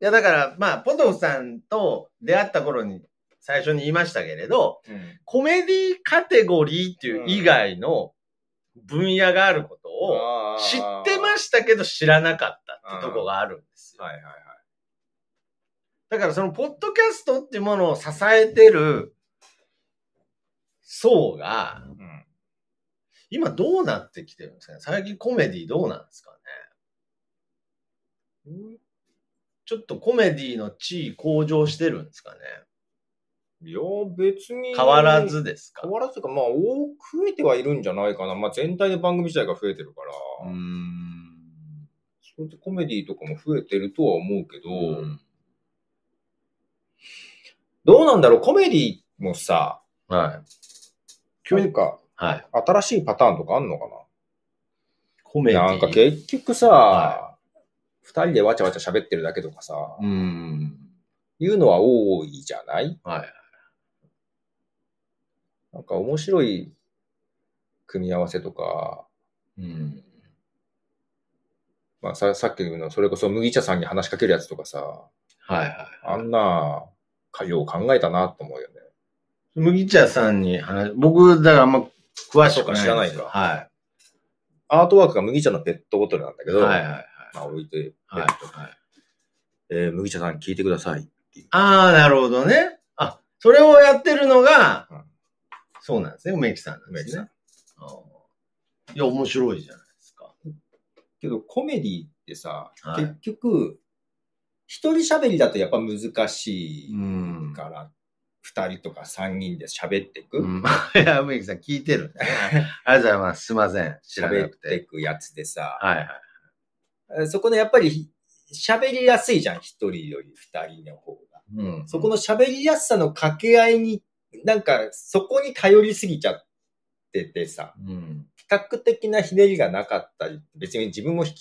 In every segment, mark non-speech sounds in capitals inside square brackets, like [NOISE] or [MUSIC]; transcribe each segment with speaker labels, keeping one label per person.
Speaker 1: いや、だから、まあ、ポトフさんと出会った頃に最初に言いましたけれど、
Speaker 2: うん。
Speaker 1: コメディカテゴリーっていう以外の分野があることを知ってましたけど知らなかったってとこがあるんですよ。
Speaker 2: はいはいはい。
Speaker 1: だからそのポッドキャストっていうものを支えてる層が、
Speaker 2: うん。
Speaker 1: 今どうなってきてるんですかね？最近コメディどうなんですかね？ちょっとコメディの地位向上してるんですかね
Speaker 2: いや、別に。
Speaker 1: 変わらずですか？
Speaker 2: 変わらずか、まあ、多く増えてはいるんじゃないかな。まあ、全体で番組自体が増えてるから、
Speaker 1: うーん。
Speaker 2: それでコメディとかも増えてるとは思うけど、
Speaker 1: うん
Speaker 2: どうなんだろう、コメディもさ、
Speaker 1: はい。
Speaker 2: 急にか、
Speaker 1: はい。
Speaker 2: 新しいパターンとかあんのか
Speaker 1: コメディ。
Speaker 2: ななんか結局さ、
Speaker 1: は
Speaker 2: 二人でわちゃわちゃ喋ってるだけとかさ、
Speaker 1: うーん。
Speaker 2: いうのは多いじゃない？
Speaker 1: はい。
Speaker 2: なんか面白い組み合わせとか、
Speaker 1: うん。
Speaker 2: まあささっきのそれこそ麦茶さんに話しかけるやつとかさ、
Speaker 1: はいはい。
Speaker 2: あんな、かよう考えたなと思うよね。
Speaker 1: 麦茶さんに話、僕、だからあんま詳しく
Speaker 2: 知らないか
Speaker 1: は
Speaker 2: アートワークが麦茶のペットボトルなんだけ
Speaker 1: い。
Speaker 2: ど、
Speaker 1: はいはいはい。
Speaker 2: まあ置いて、
Speaker 1: はいはい。
Speaker 2: えー麦茶さん聞いてくださいっていう。
Speaker 1: ああ、なるほどね。あ、それをやってるのが、
Speaker 2: うん
Speaker 1: そうなんですね。梅木さんなんですね。いや、面白いじゃないですか。
Speaker 2: けどコメディってさ、
Speaker 1: はい
Speaker 2: 結局、一人喋りだとやっぱ難しい
Speaker 1: ん
Speaker 2: から、二人とか三人で喋っていく。
Speaker 1: うん。[LAUGHS] いや、梅木さん聞いてるね。[LAUGHS] ありがとうございます。すいません。
Speaker 2: 喋っ。
Speaker 1: て
Speaker 2: いくやつでさ、
Speaker 1: はいはい。
Speaker 2: えそこのやっぱり喋りやすいじゃん、一人より二人の方が。
Speaker 1: うん。
Speaker 2: そこの喋りやすさの掛け合いに、なんかそこに頼りすぎちゃっててさ、
Speaker 1: うん。
Speaker 2: 比較的なひねりがなかったり、別に自分もひ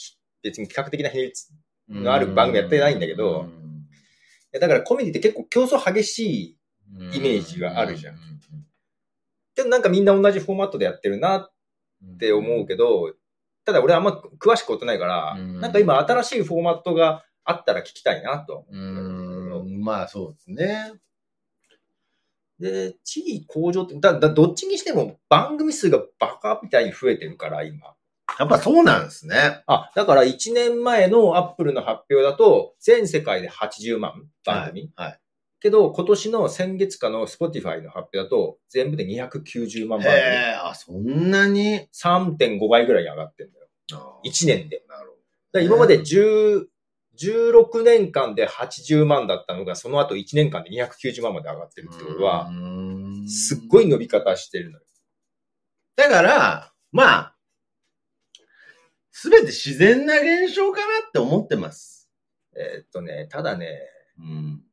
Speaker 2: 別に比較的なひねりのある番組やってないんだけど
Speaker 1: うん。
Speaker 2: だからコメディって結構競争激しいイメージがあるじゃん。
Speaker 1: う
Speaker 2: けどなんかみんな同じフォーマットでやってるなっ
Speaker 1: ん
Speaker 2: て思うけど、ただ俺あんま詳しくことないから、
Speaker 1: うん
Speaker 2: なんか今新しいフォーマットがあったら聞きたいなと。
Speaker 1: うーん。まあそうですね。
Speaker 2: で、地位向上って、だ、だ、どっちにしても番組数がバカみたいに増えてるから、今。
Speaker 1: やっぱそうなんですね。
Speaker 2: あ、だから1年前のアップルの発表だと、全世界で80万番組。
Speaker 1: はい。はい
Speaker 2: けど、今年の先月かの Spotify の発表だと、全部で290万番組。
Speaker 1: へえ、あ、そんなに
Speaker 2: ？3.5倍ぐらいに上がってる。
Speaker 1: 1
Speaker 2: 1年で。今まで10、16年間で80万だったのが、その後1年間で290万まで上がってるってことは、すっご
Speaker 1: い。
Speaker 2: い伸び方してるのよ。
Speaker 1: だから、まあ、すべて自然な現象かなって思ってます。
Speaker 2: えーっとね、ただね、
Speaker 1: うん。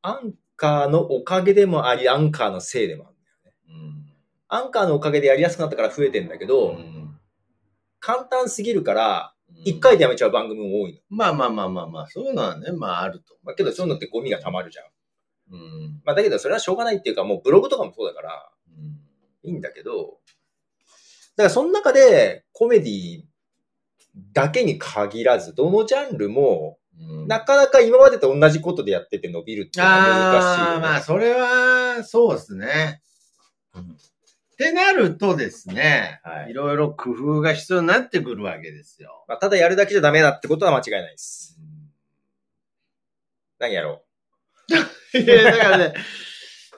Speaker 2: アンカーのおかげでもあり、アンカーのせいでもあるんだよね。
Speaker 1: うん。
Speaker 2: アンカーのおかげでやりやすくなったから増えてんだけど、
Speaker 1: うん
Speaker 2: 簡単すぎるから、一回でやめちゃう番組も多いの。
Speaker 1: まあまあまあまあまあ、そういうのはね、まああると。
Speaker 2: まあ、けどそういうのってゴミが溜まるじゃん。
Speaker 1: うん。
Speaker 2: まあだけどそれはしょうがないっていうか、もうブログとかもそうだから、
Speaker 1: うん
Speaker 2: いいんだけど、だからその中でコメディだけに限らず、どのジャンルも、
Speaker 1: うん
Speaker 2: なかなか今までと同じことでやってて伸びるっていうのは難しいよ、ね。
Speaker 1: ああ、まあ、それは、そうですね。ってなるとですね、
Speaker 2: はい
Speaker 1: いろいろ工夫が必要になってくるわけですよ。
Speaker 2: まあ、ただやるだけじゃダメだってことは間違いないです。何やろ [LAUGHS]
Speaker 1: いや、だからね、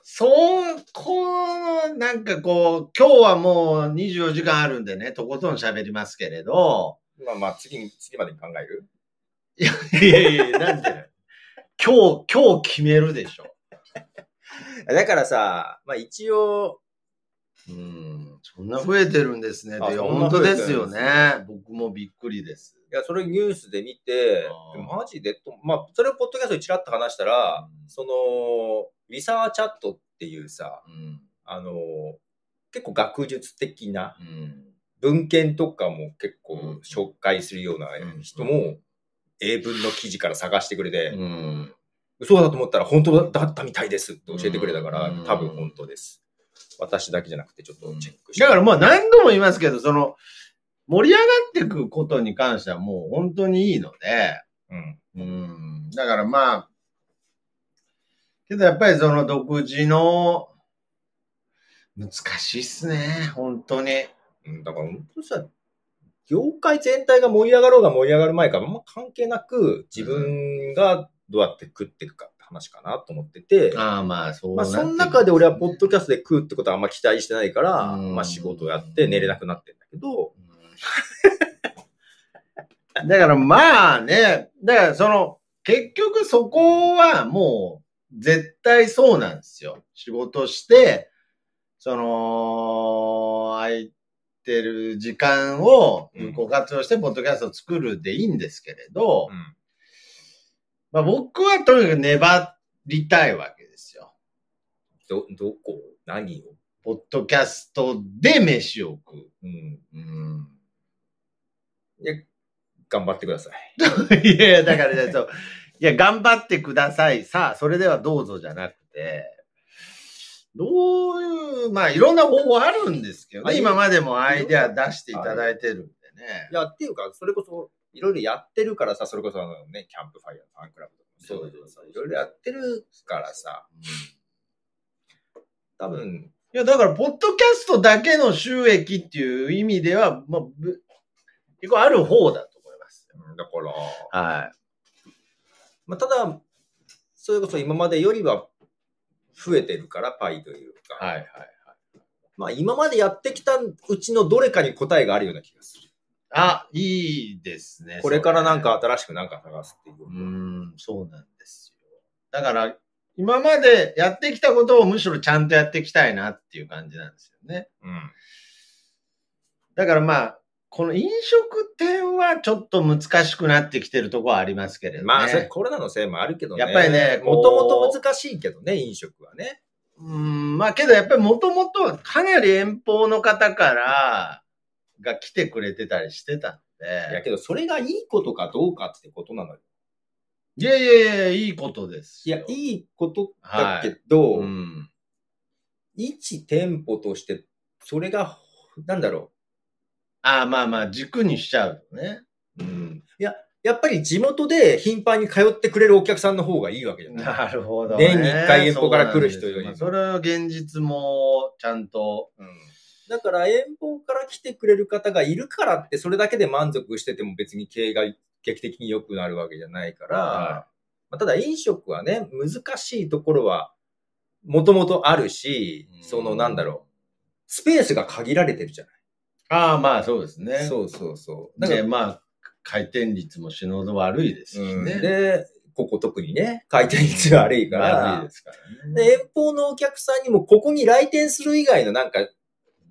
Speaker 1: そう、この、なんかこう、今日はもう24時間あるんでね、とことん喋りますけれど、
Speaker 2: う。まあまあ次に、次までに考える？
Speaker 1: いやいやいや、なんで、今日、今日決めるでしょ。[LAUGHS]
Speaker 2: だからさ、まあ一応、
Speaker 1: うん、そんな増えてるんですね。いや
Speaker 2: あそんな
Speaker 1: 本当
Speaker 2: です
Speaker 1: よね。僕もびっくりです。
Speaker 2: いや、それニュースで見てマジでと、まあ、それをポッドキャストでチラッと話したら、
Speaker 1: うん
Speaker 2: その、リサーチャットっていうさ、
Speaker 1: うん。
Speaker 2: あの、結構学術的な
Speaker 1: うん。
Speaker 2: 文献とかも結構
Speaker 1: うん
Speaker 2: 紹介するような人も、英文の記事から探してくれて、
Speaker 1: うん。
Speaker 2: 嘘だと思ったら本当だったみたいですって教えてくれたから
Speaker 1: うん、
Speaker 2: 多分本当です。私だけじゃなくてちょっとチェックして。
Speaker 1: だからまあ何度も言いますけど、その、盛り上がっていくことに関してはもう本当にいいので、
Speaker 2: うん。
Speaker 1: うん。だからまあ、けどやっぱりその独自の、難しいっすね、本当に。
Speaker 2: うんだから本当にさ、業界全体が盛り上がろうが盛り上がる前か、あんま関係なく、自分がどうやって食っていくか話かなと思ってて、
Speaker 1: ああまあ、そう
Speaker 2: まあ、その中で俺はポッドキャストで食うってことはあんま期待してないから、
Speaker 1: うん。
Speaker 2: まあ仕事をやって寝れなくなってんだけど、[LAUGHS]
Speaker 1: だからまあね、だからその、結局そこはもう絶対そうなんですよ。仕事して、その、空いてる時間を有効活用してポッドキャストを作るでいいんですけれど、
Speaker 2: うん
Speaker 1: まあ僕はとにかく粘りたいわけですよ。
Speaker 2: ど、どこ？何を？
Speaker 1: ポッドキャストで飯を食う。
Speaker 2: うん。
Speaker 1: うん
Speaker 2: いや、頑張ってください。[LAUGHS]
Speaker 1: いやいや、だからね、そう。いや、頑張ってください。さあ、それではどうぞじゃなくて、どういう、まあ、いろんな方法あるんですけどね。今までもアイデア出していただいてるんでね
Speaker 2: い。や、っていうか、それこそ、いろいろやってるからさ、それこそあのね、キャンプファイヤーのファンクラブとかもそうだけどさ、いろいろやってるからさ、多分、
Speaker 1: いや、だから、ポッドキャストだけの収益っていう意味では、まあ、ぶ結構ある方だと思いますよ。
Speaker 2: うんだから、
Speaker 1: はい。
Speaker 2: まあ、ただ、それこそ今までよりは増えてるから、パイというか、
Speaker 1: はいはい。
Speaker 2: まあ今までやってきたうちのどれかに答えがあるような気がする。
Speaker 1: あ、いいですね。
Speaker 2: これからなんか新しくなんか探すっていう。
Speaker 1: うーん、そうなんですよ。だから、今までやってきたことをむしろちゃんとやっていきたいなっていう感じなんですよね。
Speaker 2: うん。
Speaker 1: だからまあ、この飲食店はちょっと難しくなってきてるところはありますけれどね。
Speaker 2: まあ、コロナのせいもあるけどね。
Speaker 1: やっぱりね
Speaker 2: もともと難しいけどね、飲食はね。
Speaker 1: うーん、まあけどやっぱりもともとかなり遠方の方からが来てくれてたりしてたん
Speaker 2: いや
Speaker 1: で。
Speaker 2: けどそれがいいことかどうかってことなのよ。
Speaker 1: いやいやいや、いいことですよ。
Speaker 2: いや、いいことだけど、
Speaker 1: うん。
Speaker 2: 一店舗として、それが、なんだろ
Speaker 1: ああ、まあまあ、軸にしちゃうとね。
Speaker 2: う。うん。いや、やっぱり地元で頻繁に通ってくれるお客さんの方がいいわけじゃない。
Speaker 1: なるほど、ね。
Speaker 2: 年に一回遠方から来る人よりも
Speaker 1: そうなんですまあそれは現実もちゃんと。
Speaker 2: うんだから遠方から来てくれる方がいるからって、それだけで満足してても別に経営が劇的に良くなるわけじゃないから、
Speaker 1: は
Speaker 2: まあ、ただ飲食はね、難しいところはもともとあるし、そのなんだろう、スペースが限られてるじゃない。
Speaker 1: ああ、まあそうですね。
Speaker 2: そうそうそう。だから
Speaker 1: で、まあ、回転率も死ぬほど悪いですし
Speaker 2: うん
Speaker 1: ね。
Speaker 2: で、ここ特にね、回転率が悪いから、
Speaker 1: 悪いですからね。
Speaker 2: で、遠方のお客さんにもここに来店する以外のなんか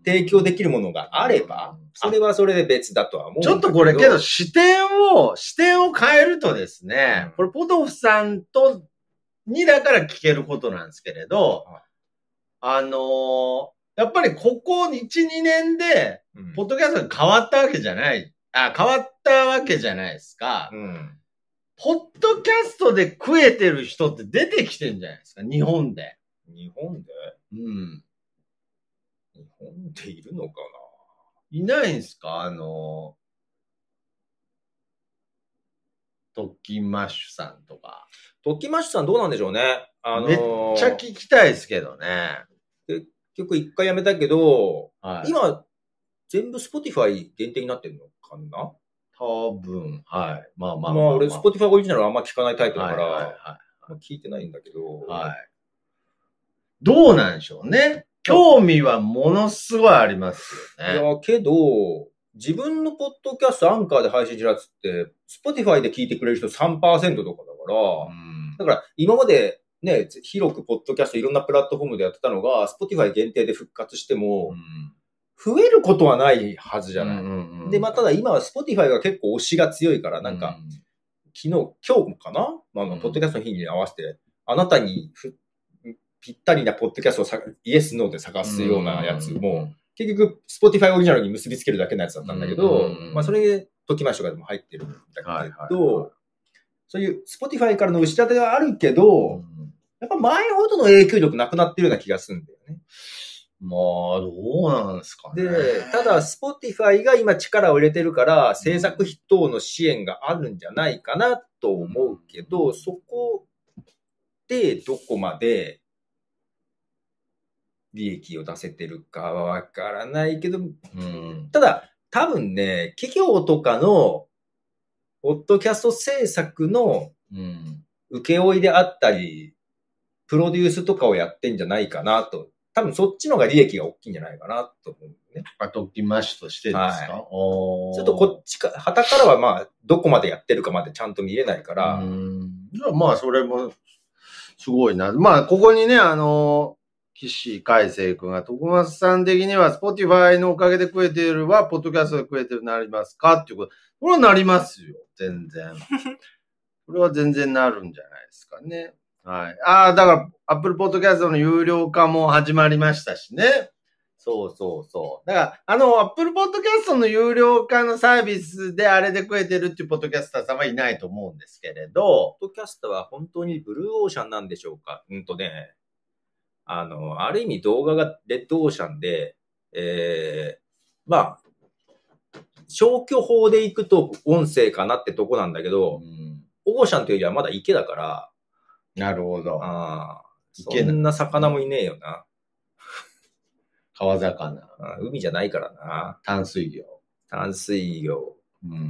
Speaker 2: 提供できるものがあれば、それはそれで別だとは思う
Speaker 1: ちょっとこれけど、視点を、視点を変えるとですね、
Speaker 2: うん
Speaker 1: これポトフさんと、にだから聞けることなんですけれど
Speaker 2: はい、
Speaker 1: あのーやっぱりここ1、2年で、
Speaker 2: うん
Speaker 1: ポッドキャストが変わったわけじゃない。あ、変わったわけじゃないですか。
Speaker 2: うん。
Speaker 1: ポッドキャストで食えてる人って出てきてんじゃないですか、日本で。
Speaker 2: 日本で？
Speaker 1: うん。
Speaker 2: 日本でいるのか
Speaker 1: いないんすか？あの、トッキンマッシュさんとか。
Speaker 2: なトッキマッシュさんどうなんでしょうね？あの
Speaker 1: めっ
Speaker 2: ー
Speaker 1: ちゃ聞きたいですけどね。
Speaker 2: 結局一回やめたけど、
Speaker 1: はい。
Speaker 2: 今、全部 Spotify 限定になってるのかな？
Speaker 1: 多分、はい。まあま
Speaker 2: まあ、
Speaker 1: あまあ、
Speaker 2: 俺 Spotify オリジナルあんま聞かないタイプだから、
Speaker 1: はい
Speaker 2: 聞いてないんだけど、
Speaker 1: はい。はい。どうなんでしょうね？興味はものすごいありますよね。
Speaker 2: いや、けど、自分のポッドキャストアンカーで配信してるやつって、Spotify で聞いてくれる人3%とかだから、
Speaker 1: うん。
Speaker 2: だから今までね、広くポッドキャストいろんなプラットフォームでやってたのが、Spotify 限定で復活しても、増えることはないはずじゃない。で、まあ、ただ今は Spotify が結構推しが強いから、なんか、、昨日、今日かな？あの、
Speaker 1: うん。
Speaker 2: ポッドキャストの日に合わせて、あなたにふぴったりなポッドキャストをさイエス、ノーで探すようなやつも、結局、Spotify オリジナルに結びつけるだけのやつだったんだけど、
Speaker 1: うん
Speaker 2: まあ、それで、時ましとかでも入ってるんだけど、
Speaker 1: はいはいはい
Speaker 2: そういう Spotify からの打ち立てはあるけど、
Speaker 1: うん。
Speaker 2: やっぱ前ほどの影響力なくなってるような気がするんだよね。
Speaker 1: まあ、どうなんですかね。
Speaker 2: で、ただ、スポティファイが今力を入れてるから、制作費等の支援があるんじゃないかなと思うけど、そこでどこまで利益を出せてるかはわからないけど、
Speaker 1: うん。
Speaker 2: ただ、多分ね、企業とかの、ポッドキャスト制作の
Speaker 1: うん。
Speaker 2: 請負いであったり、プロデュースとかをやってんじゃないかなと。多分そっちの方が利益が大きいんじゃないかなと思うね。
Speaker 1: あときましとしてですか、
Speaker 2: はいちょっとこっちか、旗からはまあ、どこまでやってるかまでちゃんと見れないから、
Speaker 1: うんまあ、それも、すごいな。まあ、ここにね、あの、岸海生君が、徳松さん的には、スポティファイのおかげで食えているは、ポッドキャストで食えてるなりますか？っていうこと。これはなりますよ。全然。[LAUGHS] これは全然なるんじゃないですかね。はい。ああ、だから、Apple Podcast の有料化も始まりましたしね。そうそうそう。だから、あの、Apple Podcast の有料化のサービスであれで食えてるっていうポッドキャスターさんはいないと思うんですけれど、
Speaker 2: ポッドキャストは本当にブルーオーシャンなんでしょうか？うんとね、あの、ある意味動画がレッドオーシャンで、えー、まあ、消去法で行くと音声かなってとこなんだけど、オーシャンというよりはまだ池だから、
Speaker 1: なるほど。
Speaker 2: ああ、そんな魚もいねえよな。
Speaker 1: 川魚、
Speaker 2: あ海じゃないからな。
Speaker 1: 淡水魚。
Speaker 2: 淡水魚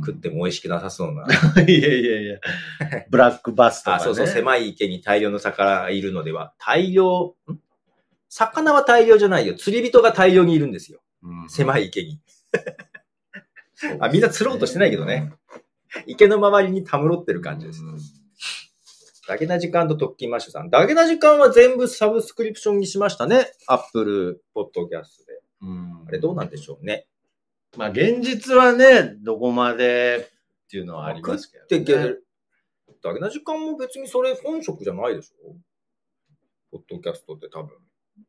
Speaker 2: 食っても美味しくなさそうな。[LAUGHS]
Speaker 1: いやいやいや。[LAUGHS] ブラックバスとか、
Speaker 2: あ、
Speaker 1: ね。
Speaker 2: そうそう、狭い池に大量の魚がいるのでは、大量、ん？魚は大量じゃないよ。釣り人が大量にいるんですよ。
Speaker 1: うん
Speaker 2: 狭い池に。あ、みんな釣ろうとしてないけどね。池の周りにたむろってる感じです。
Speaker 1: うん
Speaker 2: ダゲな時間と特勤マッシュさん。ダゲな時間は全部サブスクリプションにしましたね。アップルポッドキャストで。
Speaker 1: うん
Speaker 2: あれどうなんでしょうね。
Speaker 1: まあ、現実はね、どこまでっていうのはありますけど、ね。
Speaker 2: ダゲな時間も別にそれ本職じゃないでしょ？ポッドキャストって多分。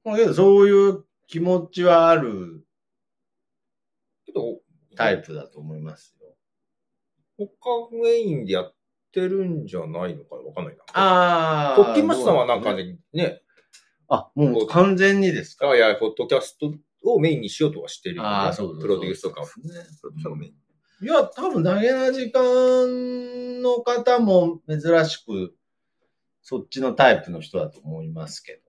Speaker 1: まあけどそういう気持ちはある
Speaker 2: けど、
Speaker 1: タイプだと思いますよ。
Speaker 2: 他メインでやってるんじゃないのかな？わかんないな。
Speaker 1: あ
Speaker 2: 特勤マッシュさんはなんかね、ね、
Speaker 1: あ、もう完全にですか？
Speaker 2: あいや、ポッドキャストをメインにしようとはしてるよね
Speaker 1: ああ、そう
Speaker 2: プロデュースとか
Speaker 1: ね
Speaker 2: プロデュースとかメイン。
Speaker 1: いや、多分、ダゲな時間の方も珍しく、そっちのタイプの人だと思いますけどね。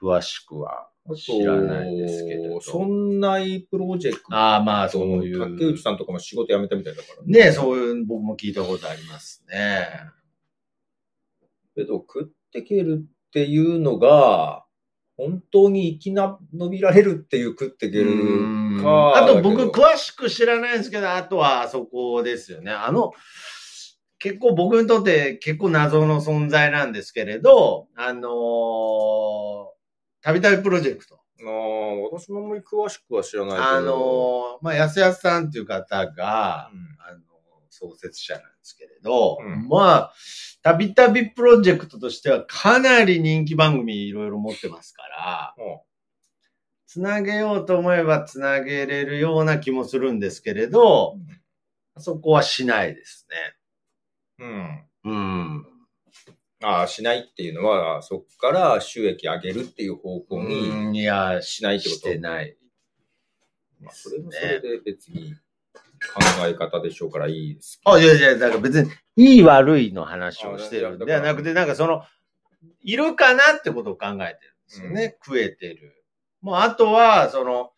Speaker 1: 詳しくは知らないですけれど。
Speaker 2: そんないプロジェクト。
Speaker 1: ああ、まあ、そういう。
Speaker 2: 竹内さんとかも仕事辞めたみたいだからね。
Speaker 1: ねそういう、僕も聞いたことありますね。
Speaker 2: けど、食ってけるっていうのが、本当に生きな、伸びられるっていう食ってける
Speaker 1: うん
Speaker 2: か。
Speaker 1: あと僕詳しく知らないんですけど、あとはあそこですよね。あの、結構僕にとって結構謎の存在なんですけれど、あのー、たびたびプロジェクト。
Speaker 2: ああ、私もあんまり詳しくは知らないけど。
Speaker 1: あのー、まあ、安安さんっていう方が、
Speaker 2: うん
Speaker 1: あの、創設者なんですけれど、
Speaker 2: うん
Speaker 1: まあ、たびたびプロジェクトとしてはかなり人気番組いろいろ持ってますから、
Speaker 2: うん
Speaker 1: つなげようと思えばつなげれるような気もするんですけれど、そこはしないです
Speaker 2: うん。
Speaker 1: ね。うん。
Speaker 2: ああ、しないっていうのは、そこから収益上げるっていう方向に
Speaker 1: うんいや、
Speaker 2: しないってこと
Speaker 1: してない。
Speaker 2: まあ、それもそれで別に考え方でしょうからいいですけ
Speaker 1: あ、いやいや、だから別に、いい悪いの話をしてるん
Speaker 2: あ
Speaker 1: ではなくて、なんかその、いるかなってことを考えてるんですよね。食えてる。もうあとは、その、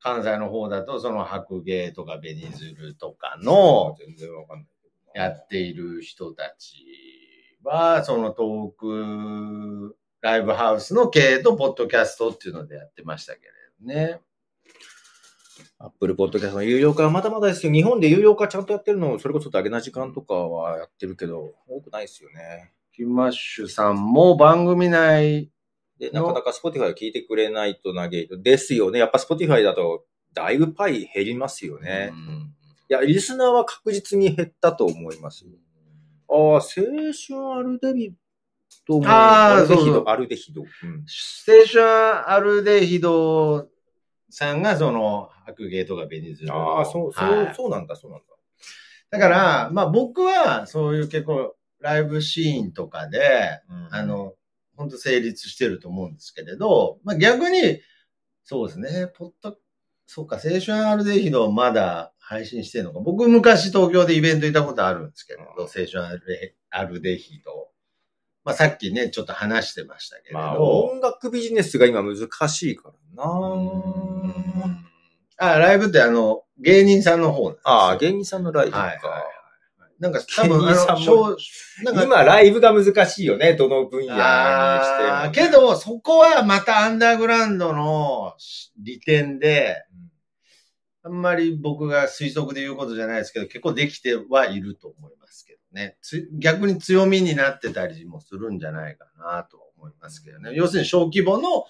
Speaker 1: 関西の方だと、その白芸とか紅鶴とか
Speaker 2: ど
Speaker 1: の、
Speaker 2: 全然わかんない。
Speaker 1: やっている人たちは、そのトークライブハウスの経営とポッドキャストっていうのでやってましたけれどね。
Speaker 2: アップルポッドキャストの有料化はまだまだですよ。日本で有料化ちゃんとやってるの、それこそだけな時間とかはやってるけど、多くないですよね。
Speaker 1: キムマッシュさんも番組内、
Speaker 2: で、なかなか Spotify を聞いてくれないと嘆いて、ですよね。やっぱ Spotify だと、だいぶパイ減りますよね。
Speaker 1: うん
Speaker 2: いや、リスナーは確実に減ったと思いますよ。ああ、青春アルデビドも、
Speaker 1: あー
Speaker 2: アルデヒ
Speaker 1: そうそう
Speaker 2: ド、アルデヒド。うん
Speaker 1: ステーションアルデヒドさんがその白芸とかベニズルを
Speaker 2: ああ、そう、そう、
Speaker 1: はい
Speaker 2: そうなんだ、そうなんだ。
Speaker 1: だから、まあ僕はそういう結構ライブシーンとかで、あの、本当成立してると思うんですけれど、まあ逆に、そうですね。ポッド、そうか、青春アルデヒドまだ配信してるのか。僕昔東京でイベント行ったことあるんですけど、青春アルデヒド。まあさっきね、ちょっと話してましたけれど。
Speaker 2: まあ音楽ビジネスが今難しいからな
Speaker 1: うんあ、ライブってあの、芸人さんの方なんですよ
Speaker 2: ああ、芸人さんのライブか。
Speaker 1: はいはいはいなんか多分、あの、小なんか
Speaker 2: 今ライブが難しいよね、どの分野にしても、
Speaker 1: あーけ、ど、そこはまたアンダーグラウンドの利点で、あんまり僕が推測で言うことじゃないですけど、結構できてはいると思いますけどね。つ逆に強みになってたりもするんじゃないかなと思いますけどね。要するに小規模の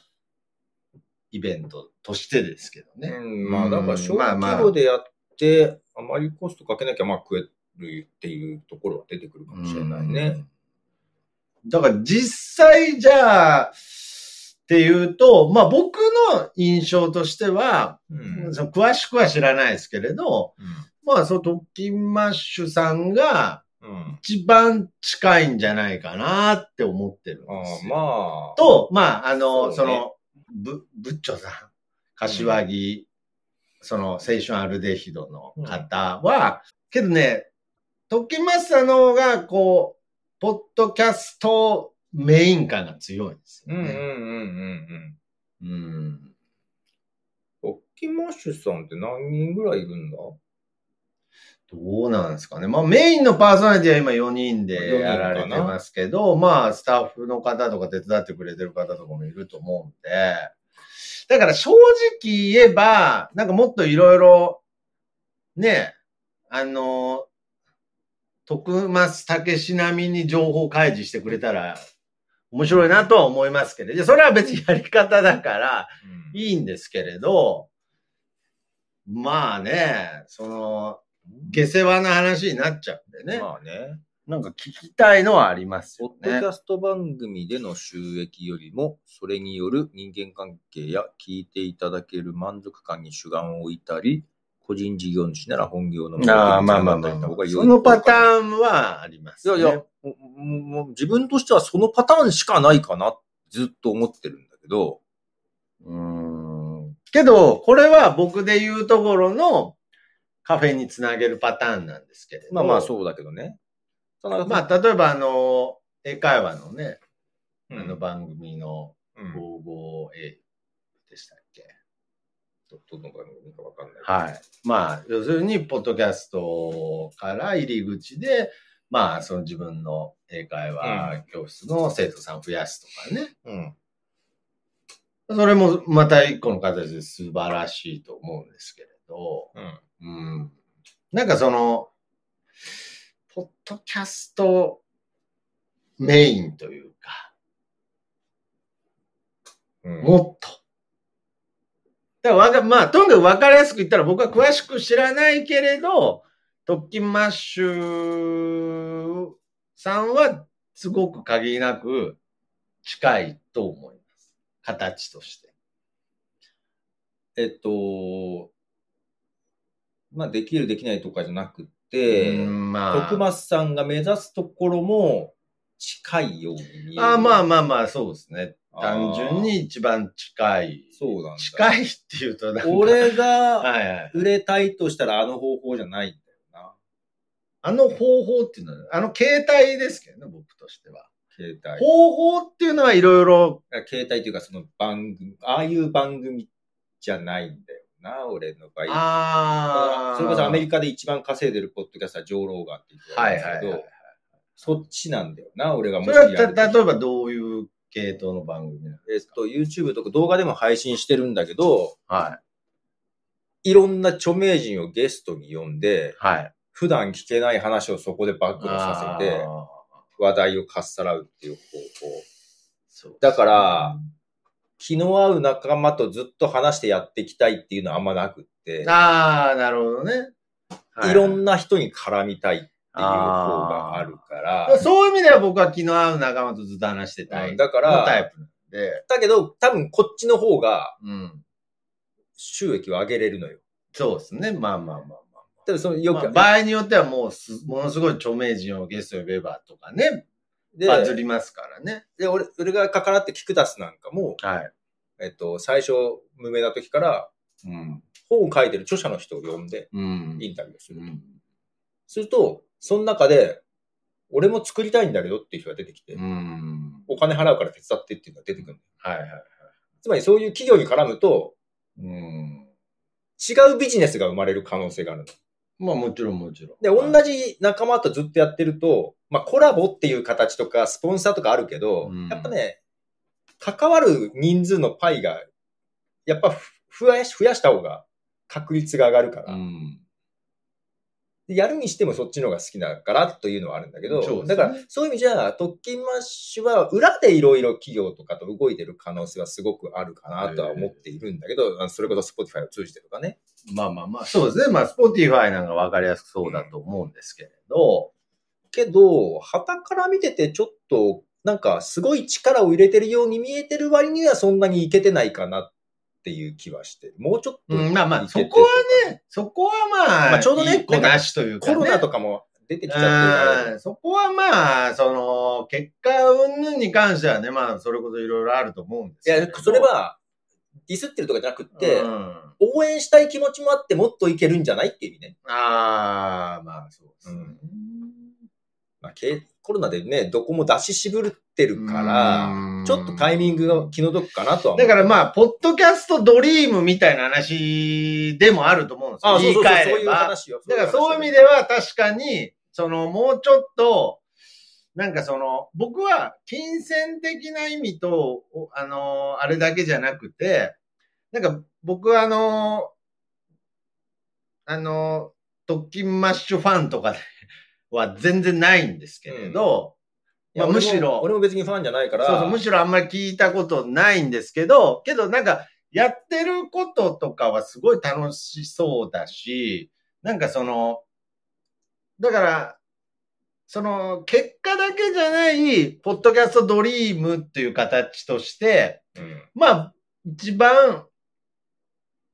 Speaker 1: イベントとしてですけどね。
Speaker 2: うん、まあだから小
Speaker 1: まあまあ
Speaker 2: 規模でやって、あまりコストかけなきゃまあ食えるっていうところは出てくるかもしれないね。
Speaker 1: うん。だから実際じゃあ、っていうと、まあ僕の印象としては、
Speaker 2: うん
Speaker 1: 詳しくは知らないですけれど、まあそのトッキンマッシュさんが
Speaker 2: うん。
Speaker 1: 一番近いんじゃないかなって思ってるん
Speaker 2: あ
Speaker 1: です
Speaker 2: あ
Speaker 1: よ。
Speaker 2: まあ。
Speaker 1: と、まああの、そ,、
Speaker 2: ね
Speaker 1: の、ぶ、ブッチョさん、柏木、その青春アルデヒドの方は、けどね、トッキンマッシュさんの方が、こう、ポッドキャストメイン感が強いんですよね。
Speaker 2: うんうんうんうん。うん。
Speaker 1: うん。
Speaker 2: オッキーマッシュさん。って何人ぐらいいるん。だ
Speaker 1: どうなん。ですかね。まあメインのパーソナリティは今4人でやられてますけど、まあスタッフの方とか手伝ってくれてる方とかもいると思うん。で、だから正直言えば、なん。かもっといろいろ、ね、あの、徳松武史並みに情報開示してくれたら面白いなとは思いますけど、それは別にやり方だから、いいんですけれど、まあね、その、下世話な話になっちゃうんでね。
Speaker 2: まあね。
Speaker 1: なんか聞きたいのはありますよね
Speaker 2: ポッドキ。ャスト番組での収益よりも、それによる人間関係や聞いていただける満足感に主眼を置いたり、個人事業主なら本業の
Speaker 1: ああ、まあまあまあまあ。そのパターンはあります、ね。
Speaker 2: いやいや、もう自分としてはそのパターンしかないかなずっと思ってるんだけど、
Speaker 1: うーん。けど、これは僕で言うところのカフェにつなげるパターンなんですけれど。
Speaker 2: まあまあそうだけどね。
Speaker 1: まあ、例えばあの、英会話のね、
Speaker 2: うん
Speaker 1: あの番組の
Speaker 2: うん
Speaker 1: 55A でしたっけ、
Speaker 2: どどの番組かわかんない。
Speaker 1: はい。まあ、要するに、ポッドキャストから入り口で、まあ、その自分の英会話教室の生徒さんを増やすとかね。
Speaker 2: うん。
Speaker 1: それもまた一個の形で素晴らしいと思うんですけれど、
Speaker 2: うん。
Speaker 1: うん。なんかその、ポッドキャストメインというか、
Speaker 2: うん。
Speaker 1: もっと。だからわか、まあ、とにかくわかりやすく言ったら僕は詳しく知らないけれど、トッキンマッシュさんはすごく限りなく近いと思います。形として。
Speaker 2: えっと、まあ、できるできないとかじゃなくって、
Speaker 1: うんまあ。
Speaker 2: 徳松さんが目指すところも近いように見える。
Speaker 1: あまあまあまあ、そうですね。単純に一番近い。
Speaker 2: そうなんだ
Speaker 1: 近いっていうとなんか。
Speaker 2: 俺が。売れたいとしたらあの方法じゃない。
Speaker 1: あの方法っていうのは、あの携帯ですけどね、僕としては。
Speaker 2: 携帯。
Speaker 1: 方法っていうのはいろいろ
Speaker 2: 携帯というかその番組、ああいう番組じゃないんだよな、俺の場合。
Speaker 1: ああ。
Speaker 2: それこそアメリカで一番稼いでるポッドキャスター、ジョー・ローガンっていう人が
Speaker 1: はいい
Speaker 2: るんですけど、
Speaker 1: はいはい。
Speaker 2: そっちなんだよな、俺がも
Speaker 1: それは
Speaker 2: しやると
Speaker 1: た、例えばどういう系統の番組なんですか？
Speaker 2: えっと、YouTube とか動画でも配信してるんだけど、
Speaker 1: はい
Speaker 2: ろんな著名人をゲストに呼んで
Speaker 1: い。、はい。
Speaker 2: 普段聞けない話をそこで暴露させて、話題をかっさらうっていう方法。だから、気の合う仲間とずっと話してやっていきたいっていうのはあんまなくって、
Speaker 1: ああ、なるほどね。はい
Speaker 2: ろんな人に絡みたいっていう方があるから、
Speaker 1: そういう意味では僕は気の合う仲間とずっと話してたい。
Speaker 2: うんだか
Speaker 1: のタイ
Speaker 2: ら、
Speaker 1: プなんで。
Speaker 2: だけど多分こっちの方が
Speaker 1: うん。
Speaker 2: 収益を上げれるのよ。
Speaker 1: そうですね。まあまあまあまあ。
Speaker 2: ただそのよく、
Speaker 1: まあ場合によってはもうす、ものすごい著名人をゲストに呼べばとかね、
Speaker 2: で
Speaker 1: バズりますからね。
Speaker 2: で俺俺が関わってキクダスなんかも、
Speaker 1: はい。
Speaker 2: えっと、最初、無名な時から、
Speaker 1: うん。
Speaker 2: 本を書いてる著者の人を呼んで、
Speaker 1: うん。
Speaker 2: インタビューをする。
Speaker 1: うん。
Speaker 2: すると、その中で、俺も作りたいんだけどっていう人が出てきて、
Speaker 1: うん。
Speaker 2: お金払うから手伝ってっていうのが出てくる。
Speaker 1: はいはい。
Speaker 2: つまりそういう企業に絡むと、
Speaker 1: うん。
Speaker 2: 違うビジネスが生まれる可能性があるの。
Speaker 1: まあもちろんもちろん。
Speaker 2: で、同じ仲間とずっとやってると、まあコラボっていう形とか、スポンサーとかあるけど、
Speaker 1: うん
Speaker 2: やっぱね、関わる人数のパイが、やっぱふ増やし、増やした方が確率が上がるから、
Speaker 1: うん。
Speaker 2: でやるにしてもそっちの方が好きだからというのはあるんだけど、
Speaker 1: ね
Speaker 2: だからそういう意味じゃ、特勤マッシュは裏でいろいろ企業とかと動いてる可能性はすごくあるかなとは思っているんだけど、あのそれこそ Spotify を通じてとかね。
Speaker 1: まあまあまあ、そうですね。まあ、スポティファイなんかわかりやすくそうだと思うんですけれど、
Speaker 2: けど、旗から見ててちょっと、なんかすごい力を入れてるように見えてる割にはそんなにいけてないかなっていう気はしてる。もうちょっと
Speaker 1: まあまあ、そこはね、そこはまあ、
Speaker 2: まあちょうどね
Speaker 1: いい子なしというか、ね。
Speaker 2: コロナとかも出てきちゃってる
Speaker 1: そこはまあ、その、結果云々に関してはね、まあ、それこそいろいろあると思うんです
Speaker 2: いやそれは、ディスってるとかじゃなくって、
Speaker 1: うん
Speaker 2: 応援したい気持ちもあってもっといけるんじゃないっていう意味ね。
Speaker 1: ああ、まあ、そうですね。
Speaker 2: まあ、けコロナでね、どこも出し渋ってるから、
Speaker 1: うん
Speaker 2: ちょっとタイミングが気の毒かなとは。
Speaker 1: だからまあ、ポッドキャストドリームみたいな話でもあると思うんですよ。
Speaker 2: あ、そうそうそう、そういう
Speaker 1: 言い換えれば。
Speaker 2: 話よ。
Speaker 1: だからそういう意味
Speaker 2: で。
Speaker 1: では確かに、そのもうちょっと、なんかその、僕は金銭的な意味と、おあの、あれだけじゃなくて、なんか僕はあの、あの、特勤マッシュファンとかでは全然ないんですけれど、まあむしろ
Speaker 2: 俺も俺も別にファンじゃないから。
Speaker 1: そうそう、むしろあんまり聞いたことないんですけど、けどなんか、やってることとかはすごい楽しそうだし、なんかその、だから、その、結果だけじゃない、ポッドキャストドリームっていう形として、
Speaker 2: うん
Speaker 1: まあ、一番、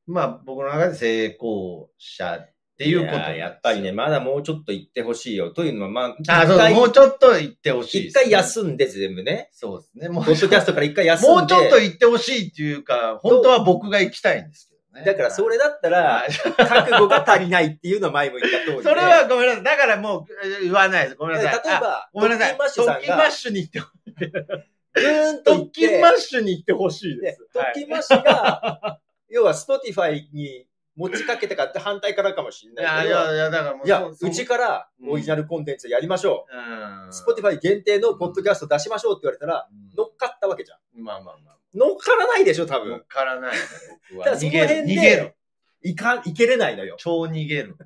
Speaker 1: まあ、僕の中で成功者っていうこと
Speaker 2: いややっぱりね、。まだもうちょっと言ってほしいよ。というのは、まあ、
Speaker 1: あ、そう、もうちょっと言ってほしいね、
Speaker 2: 一回休んで全部ね。
Speaker 1: そうですね。もう
Speaker 2: ポッドキャストから一回休んで。
Speaker 1: もうちょっと言ってほしいっていうか、本当は僕が行きたいんですけどね。
Speaker 2: だからそれだったら
Speaker 1: は、い
Speaker 2: 覚悟が足りないっていうのは前も言った通りで。
Speaker 1: それはごめんなさい。だからもうえー言わないです。ごめんな
Speaker 2: 例え
Speaker 1: さい。あ
Speaker 2: ば、
Speaker 1: ごめんなさい。
Speaker 2: 特勤マッシュさん
Speaker 1: 特勤マッ
Speaker 2: が、
Speaker 1: シュに行って、
Speaker 2: ぐーんと
Speaker 1: 特勤マッ
Speaker 2: て、
Speaker 1: シュに行ってほしいで。
Speaker 2: です特勤マッシュが、要はスポティファイに持ちかけたかって反対からかもしれないけど、
Speaker 1: いやいや、だからもう。
Speaker 2: いや、
Speaker 1: そう
Speaker 2: ちからオリジナルコンテンツやりましょ
Speaker 1: うん。
Speaker 2: う。スポティファイ限定のポッドキャスト出しましょうって言われたら、乗っかったわけじゃん。
Speaker 1: うんまあまあまあ。
Speaker 2: 乗っからないでしょ、多
Speaker 1: 乗っ
Speaker 2: 分。
Speaker 1: からないね、僕は。
Speaker 2: だからその。辺で
Speaker 1: 逃げる。
Speaker 2: いか、いけれないのよ。
Speaker 1: 超逃げる。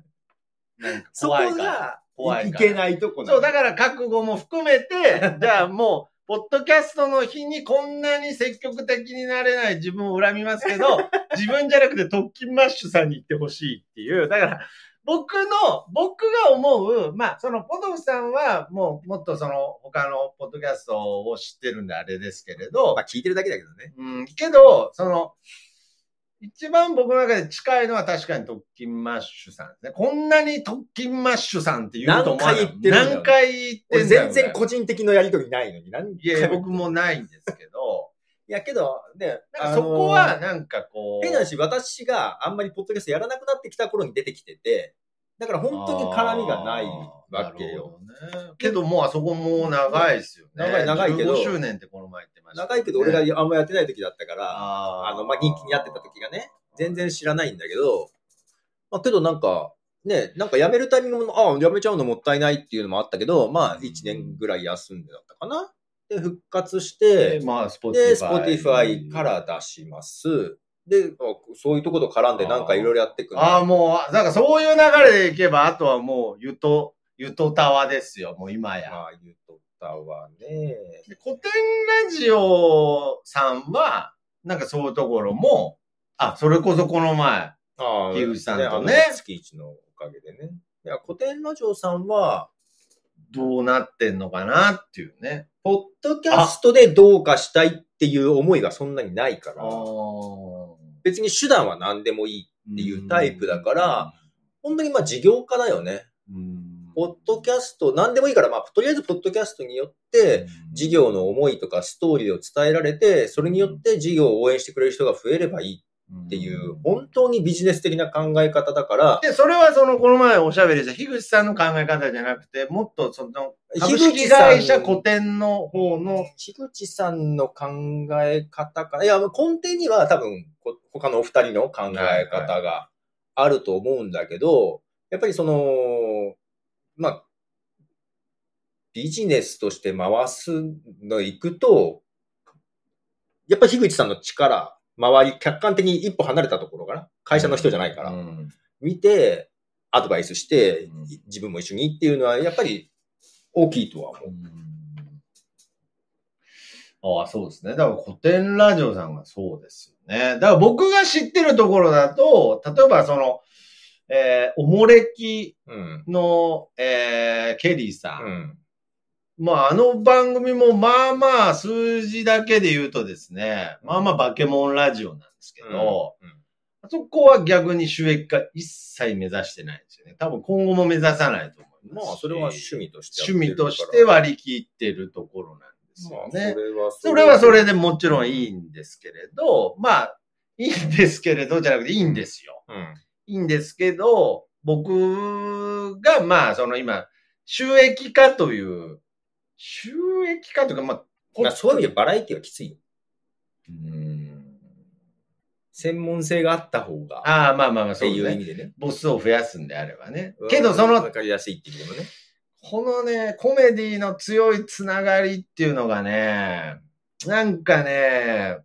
Speaker 1: なんか
Speaker 2: そこ
Speaker 1: 怖いから。
Speaker 2: が、
Speaker 1: 怖い
Speaker 2: けないとこなの
Speaker 1: そう、だから覚悟も含めて、[LAUGHS] じゃあもう、ポッドキャストの日にこんなに積極的になれない自分を恨みますけど、[LAUGHS] 自分じゃなくて特勤マッシュさんに行ってほしいっていう。だから、僕の、僕が思う、まあ、その、ポトフさんは、もう、もっとその、他のポッドキャストを知ってるんであれですけれど、
Speaker 2: まあ聞いてるだけだけどね。
Speaker 1: うん、けど、その、一番僕の中で近いのは確かに特勤マッシュさんですね。こんなに特勤マッシュさんって言うと思わない。
Speaker 2: 何回言ってるんだよ
Speaker 1: 何回言って
Speaker 2: 俺
Speaker 1: んだよ
Speaker 2: 全然個人的のやりとりないのに。何
Speaker 1: いや、僕もないんですけど、[LAUGHS]
Speaker 2: いやけど、ね、
Speaker 1: なんかそこはなんかこう、
Speaker 2: 変な話、私があんまりポッドキャストやらなくなってきた頃に出てきてて、だから本当に絡みがないわけよ。
Speaker 1: ね、けどもうあそこもう長いですよね。
Speaker 2: 長い長いけど
Speaker 1: 15周年ってこの前言ってました、
Speaker 2: 長いけど俺があんまやってない時だったから、
Speaker 1: あ
Speaker 2: あの、まあ、人気にやってた時がね、全然知らないんだけど、まあ、けどなんか、ね、なんか辞めるタイミングも、ああ、辞めちゃうのもったいないっていうのもあったけど、まあ、1年ぐらい休んでだったかな。で、復活して
Speaker 1: で、、まあ、スポ
Speaker 2: で、Spotify から出します。で、あそういうとこと絡んでなんかいろいろやっていくの
Speaker 1: ああ、もう、なんかそういう流れでいけば、あとはもう、ゆと、ゆとたわですよ、もう今や。
Speaker 2: まあ、言うとったわね。
Speaker 1: で古典ラジオさんは、なんかそういうところも、あ、それこそこの前、
Speaker 2: ああ
Speaker 1: 樋口さんとね
Speaker 2: 月一のおかげでね。いや、古典ラジオさんは、
Speaker 1: どうなってんのかなっていうね。
Speaker 2: ポッドキャストでどうかしたいっていう思いがそんなにないから、別に手段は何でもいい。
Speaker 1: って
Speaker 2: いうタイプだから、本当にまあ事業家だよね。
Speaker 1: うん
Speaker 2: ポッドキャスト、何でもいいから、まあ、とりあえずポッドキャストによって、事業の思いとかストーリーを伝えられて、それによって事業を応援してくれる人が増えればいいっていう、本当にビジネス的な考え方だから。
Speaker 1: で、それはその、この前おしゃべりした樋口さんの考え方じゃなくて、もっとその、株式会社古典の方の。
Speaker 2: 樋口さんの考え方か。いや、根底には多分、他のお二人の考え方があると思うんだけど、やっぱりその、まあ、ビジネスとして回すの行くと、やっぱ樋口さんの力、周り、客観的に一歩離れたところかな。会社の人じゃないから。うん、見て、アドバイスして、うん、自分も一緒にっていうのは、やっぱり大きいとは思う。
Speaker 1: うん、ああ、そうですね。だから古典ラジオさんがそうですよね。だから僕が知ってるところだと、例えばその、えー、おもれきの、うん、えー、ケリーさん。うん、まあ、あの番組もまあまあ数字だけで言うとですね、まあまあバケモンラジオなんですけど、うん、あそこは逆に収益化一切目指してないんですよね。多分今後も目指さないと思い
Speaker 2: ます。まあ、それは趣味として
Speaker 1: 趣味として割り切ってるところなんですよね。まあ、それはそれでもちろんいいんですけれど、まあ、いいんですけれどじゃなくていいんですよ。うんいいんですけど、僕が、まあ、その今、収益化という、収益化というか、まあ、
Speaker 2: まあ、そういう意味でバラエティはきついよ。うん専門性があった方が。
Speaker 1: ああ、まあまあまあ、
Speaker 2: そういう意味でね。
Speaker 1: ボスを増やすんであればね。けど、その、
Speaker 2: わかりやすいっていうことね。
Speaker 1: このね、コメディの強いつながりっていうのがね、なんかね、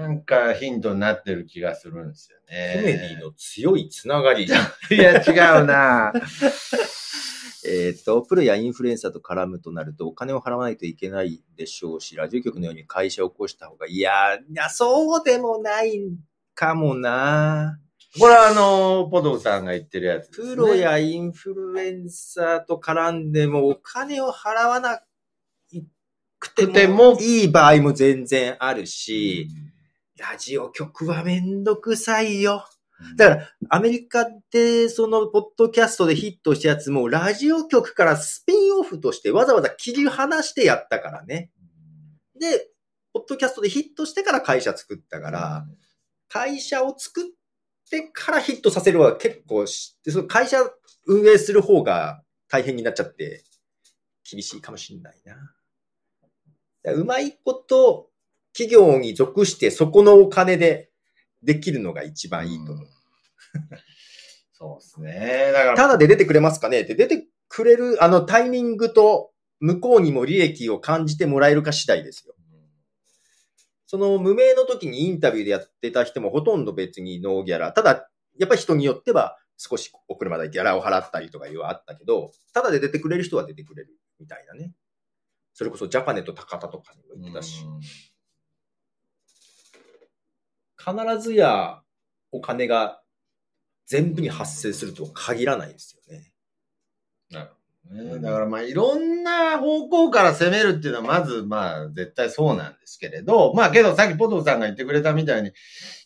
Speaker 1: なんかヒントになってる気がするんですよね。
Speaker 2: コメディの強いつながり。[LAUGHS] い
Speaker 1: や、違うな
Speaker 2: えっと、プロやインフルエンサーと絡むとなるとお金を払わないといけないでしょうし、ラジオ局のように会社を起こした方が、いや、いや、そうでもないかもな。
Speaker 1: これはあの、ポドさんが言ってるやつ
Speaker 2: ね、プロやインフルエンサーと絡んでもお金を払わなくてもいい場合も全然あるし、うんラジオ局はめんどくさいよ。だから、アメリカで、その、ポッドキャストでヒットしたやつも、ラジオ局からスピンオフとしてわざわざ切り離してやったからね。で、ポッドキャストでヒットしてから会社作ったから、会社を作ってからヒットさせるは結構その会社運営する方が大変になっちゃって、厳しいかもしんないな。うまいこと、企業に属してそこのお金でできるのが一番いいと思う。[LAUGHS]
Speaker 1: そうですね。だから。
Speaker 2: ただで出てくれますかねって出てくれるあのタイミングと向こうにも利益を感じてもらえるか次第ですよ。その無名の時にインタビューでやってた人もほとんど別にノーギャラ。ただ、やっぱり人によっては少しお車代ギャラを払ったりとかいうはあったけど、ただで出てくれる人は出てくれるみたいなね。それこそジャパネと高田とかにも言ってたし。必ずやお金が全部に発生するとは限らないですよね。
Speaker 1: なるほどね。だからまあいろんな方向から攻めるっていうのはまずまあ絶対そうなんですけれど、まあけどさっきポトフさんが言ってくれたみたいに、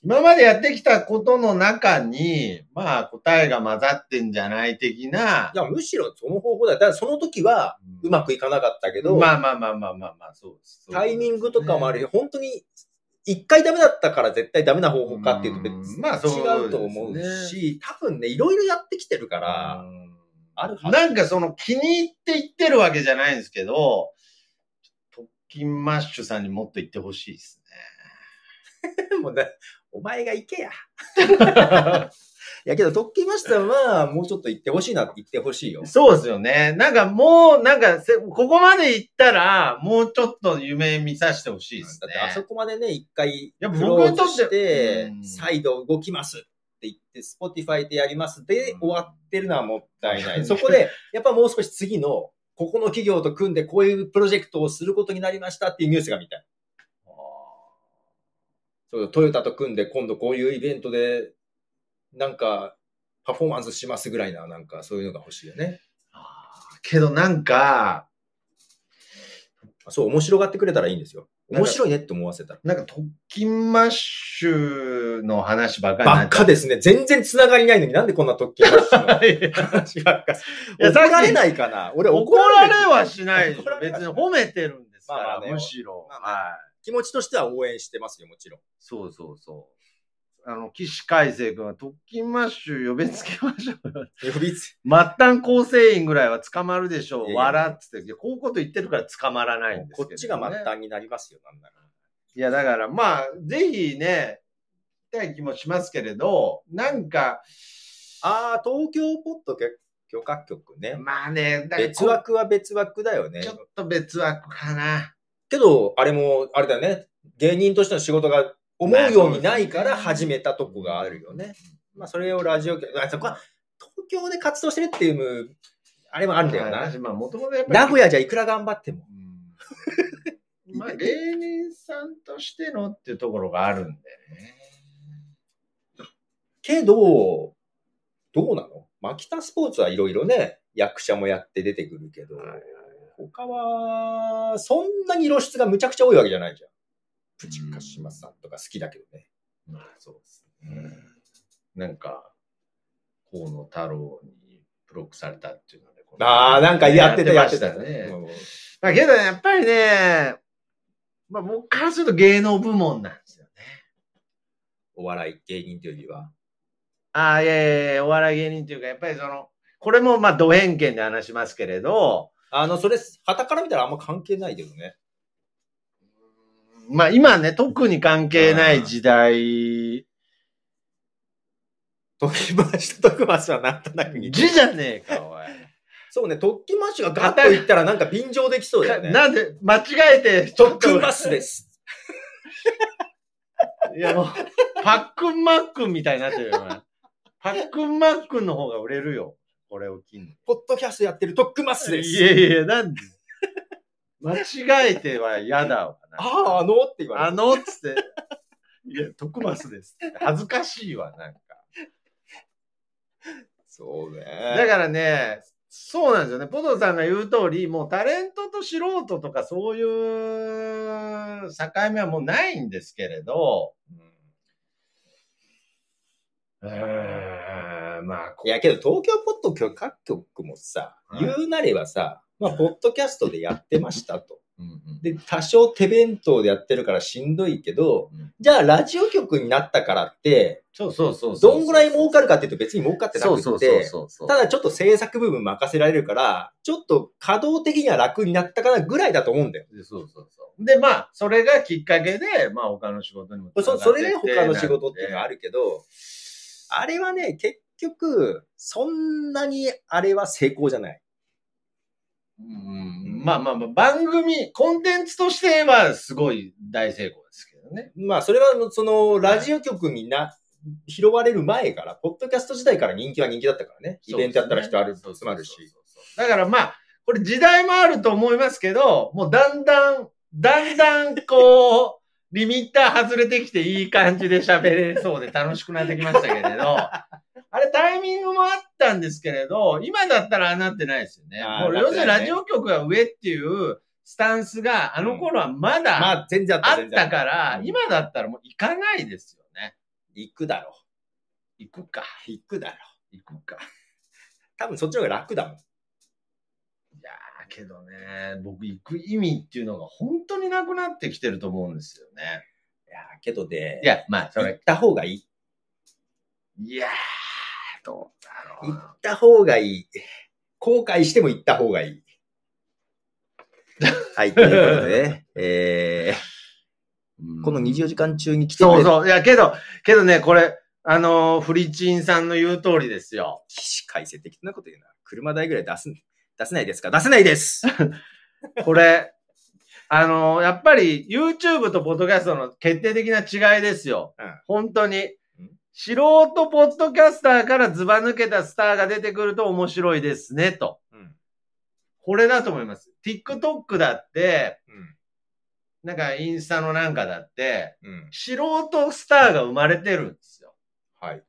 Speaker 1: 今までやってきたことの中に、まあ答えが混ざってんじゃない的な。
Speaker 2: いや、むしろその方法だ。だからその時はうまくいかなかったけど、
Speaker 1: うん、まあまあまあまあまあまあ、そうです。
Speaker 2: タイミングとかもあるし、本当に一回ダメだったから絶対ダメな方法かっていうと別に違うと思うし、多分ね、いろいろやってきてるから、
Speaker 1: あるなんかその気に入って言ってるわけじゃないんですけど、特勤マッシュさんにもっと言ってほしいです
Speaker 2: ね。[LAUGHS] もうね、お前が行けや。[LAUGHS] いやけど、特訓マスターは、もうちょっと行ってほしいな、行ってほしいよ。
Speaker 1: そうですよね。なんかもう、なんかここまで行ったら、もうちょっと夢見させてほしいですね。
Speaker 2: あそこまでね、一回、僕にとって、再度動きますって言って、スポティファイでやりますで、終わってるのはもったいない。そこで、やっぱもう少し次の、ここの企業と組んでこういうプロジェクトをすることになりましたっていうニュースが見たい。トヨタと組んで今度こういうイベントでなんか、パフォーマンスしますぐらいな、なんかそういうのが欲しいよね。
Speaker 1: けどなんか、
Speaker 2: そう、面白がってくれたらいいんですよ。面白いねって思わせたら。
Speaker 1: なんか特勤マッシュの話ばっかりに
Speaker 2: ばっ。かですね。全然繋がりないのになんでこんな特権マッシュの話ばっか。[LAUGHS]
Speaker 1: いや
Speaker 2: 怒られないかな俺
Speaker 1: 怒られは
Speaker 2: し
Speaker 1: しないでしょ。別に褒めてるんですから、
Speaker 2: まあまあね
Speaker 1: むしろ。
Speaker 2: まあまあ
Speaker 1: はい。
Speaker 2: 気持ちとしては応援してますよ、もちろん。
Speaker 1: そうそうそう。あの、岸海生君は特勤マッシュ呼びつけましょうよ。
Speaker 2: 呼びつ、
Speaker 1: 末端構成員ぐらいは捕まるでしょう。
Speaker 2: いやいや
Speaker 1: 笑っつって。いやこういうこと言ってるから捕まらないんですけど、ね。
Speaker 2: こっちが末端になりますよ、なんなら。
Speaker 1: いや、だからまあ、ぜひね、行きたい気もしますけれど、なんか、
Speaker 2: ああ、東京ポッド許可局ね。
Speaker 1: まあね、
Speaker 2: 別枠は別枠だよね
Speaker 1: ち。ょっと別枠かな。
Speaker 2: けど、あれも、あれだよね。芸人としての仕事が思うようにないから始めたとこがあるよね。まあ、それをラジオ局、あそこは東京で活動してるっていう、あれもあるんだよな。
Speaker 1: 私まあ、もともとやっぱり。
Speaker 2: 名古屋じゃいくら頑張っても。
Speaker 1: うんまあ、芸人さんとしてのっていうところがあるんでね。
Speaker 2: けど、どうなの？マキタスポーツはいろいろね、役者もやって出てくるけど、他は、そんなに露出がむちゃくちゃ多いわけじゃないじゃん。プチカシマさんとか好きだけどね。
Speaker 1: まあ、そうですね。なんか、河野太郎にブロックされたっていうので。この
Speaker 2: ああ、なんかやってた、やってた
Speaker 1: ましたね。
Speaker 2: うん
Speaker 1: まあ、けどやっぱりね、まあ僕からすると芸能部門なんですよね。
Speaker 2: お笑い芸人というよりは。
Speaker 1: ああ、いやいやいや、お笑い芸人っていうか、やっぱりその、これもまあ、ド偏見で話しますけれど、
Speaker 2: あの、それ、傍から見たらあんま関係ないけどね。
Speaker 1: まあ今ね、特に関係ない時代、
Speaker 2: 時マッシュと徳マスはなんとなく似てる
Speaker 1: 字じゃねえか、おい。
Speaker 2: そうね、特訓マッシュがガッといったらなんか便乗できそうだよね。[LAUGHS]
Speaker 1: なんで、間違えて、ちょっと
Speaker 2: 特訓マスです。
Speaker 1: いやもう、パックンマックンみたいになってるよ、お前パックンマックンの方が売れるよ。これを機に。
Speaker 2: ポッドキャストやってる特訓マスです。
Speaker 1: いやいや、なんで？間違えては嫌だわ。
Speaker 2: ああ、あのって言われる。
Speaker 1: あのっつって。いや、徳マスですって。恥ずかしいわ、なんか。
Speaker 2: そうね。
Speaker 1: だからね、そうなんですよね。ポトさんが言う通り、もうタレントと素人とかそういう境目はもうないんですけれど、うーん、まあ、
Speaker 2: いやけど東京ポッド許可局もさ、
Speaker 1: はい
Speaker 2: 言うなればさ、まあ、ポッドキャストでやってましたと。で、多少手弁当でやってるからしんどいけど、
Speaker 1: うん
Speaker 2: じゃあラジオ局になったからって、
Speaker 1: そうそうそう。
Speaker 2: どんぐらい儲かるかっていうと別に儲かってなくて。ただちょっと制作部分任せられるから、ちょっと稼働的には楽になったかなぐらいだと思うんだよ。
Speaker 1: でそうそうそう。で、まあ、それがきっかけで、まあ、他の仕事にも
Speaker 2: そそれで他の仕事っていうのはあるけど、あれはね、結局、そんなにあれは成功じゃない。
Speaker 1: うんまあまあまあ、番組、コンテンツとしてはすごい大成功ですけどね。
Speaker 2: まあ、それは、その、ラジオ局にな、拾われる前から、ポッドキャスト時代から人気は人気だったからね。イベントやったら人ある、集まるし。
Speaker 1: だからまあ、これ時代もあると思いますけど、もうだんだん、だんだんこう、リミッター外れてきていい感じで喋れそうで楽しくなってきましたけれど、あれタイミングもあったんですけれど、今だったらああなってないですよね。もう要するにラジオ局が上っていうスタンスがあの頃はまだ
Speaker 2: まあ、全然あった、
Speaker 1: から、
Speaker 2: うん
Speaker 1: 今だったらもう行かないですよね。
Speaker 2: 行くだろ
Speaker 1: 行くか。
Speaker 2: う。行くだろう。
Speaker 1: 行くか。
Speaker 2: 多分そっちの方が楽だもん。
Speaker 1: いやー、けどね、僕行く意味っていうのが本当になくなってきてると思うんですよね。
Speaker 2: いやー、けどで、
Speaker 1: いや、まあ、それ、
Speaker 2: 行った方がいい。
Speaker 1: いやー、どうだろうな。
Speaker 2: 行った方がいい。後悔しても行った方がいい。[LAUGHS] はい、ということでね、え
Speaker 1: うん
Speaker 2: ー、この24時間中に来て
Speaker 1: そうそう。いや、けど、けどね、これ、あのーフリチンさんの言う通りですよ。
Speaker 2: 起死回生的なこと言うな。車代ぐらい出す、出せないですか？出せないです [LAUGHS]
Speaker 1: これ、あのーやっぱり YouTube とポッドキャストの決定的な違いですよ。
Speaker 2: うん
Speaker 1: 本当に
Speaker 2: うん。
Speaker 1: 素人ポッドキャスターからズバ抜けたスターが出てくると面白いですね、と。
Speaker 2: うん。
Speaker 1: これだと思います。TikTok だって、
Speaker 2: うん。
Speaker 1: なんかインスタのなんかだって、
Speaker 2: うん。
Speaker 1: 素人スターが生まれてるんですよ。
Speaker 2: はい。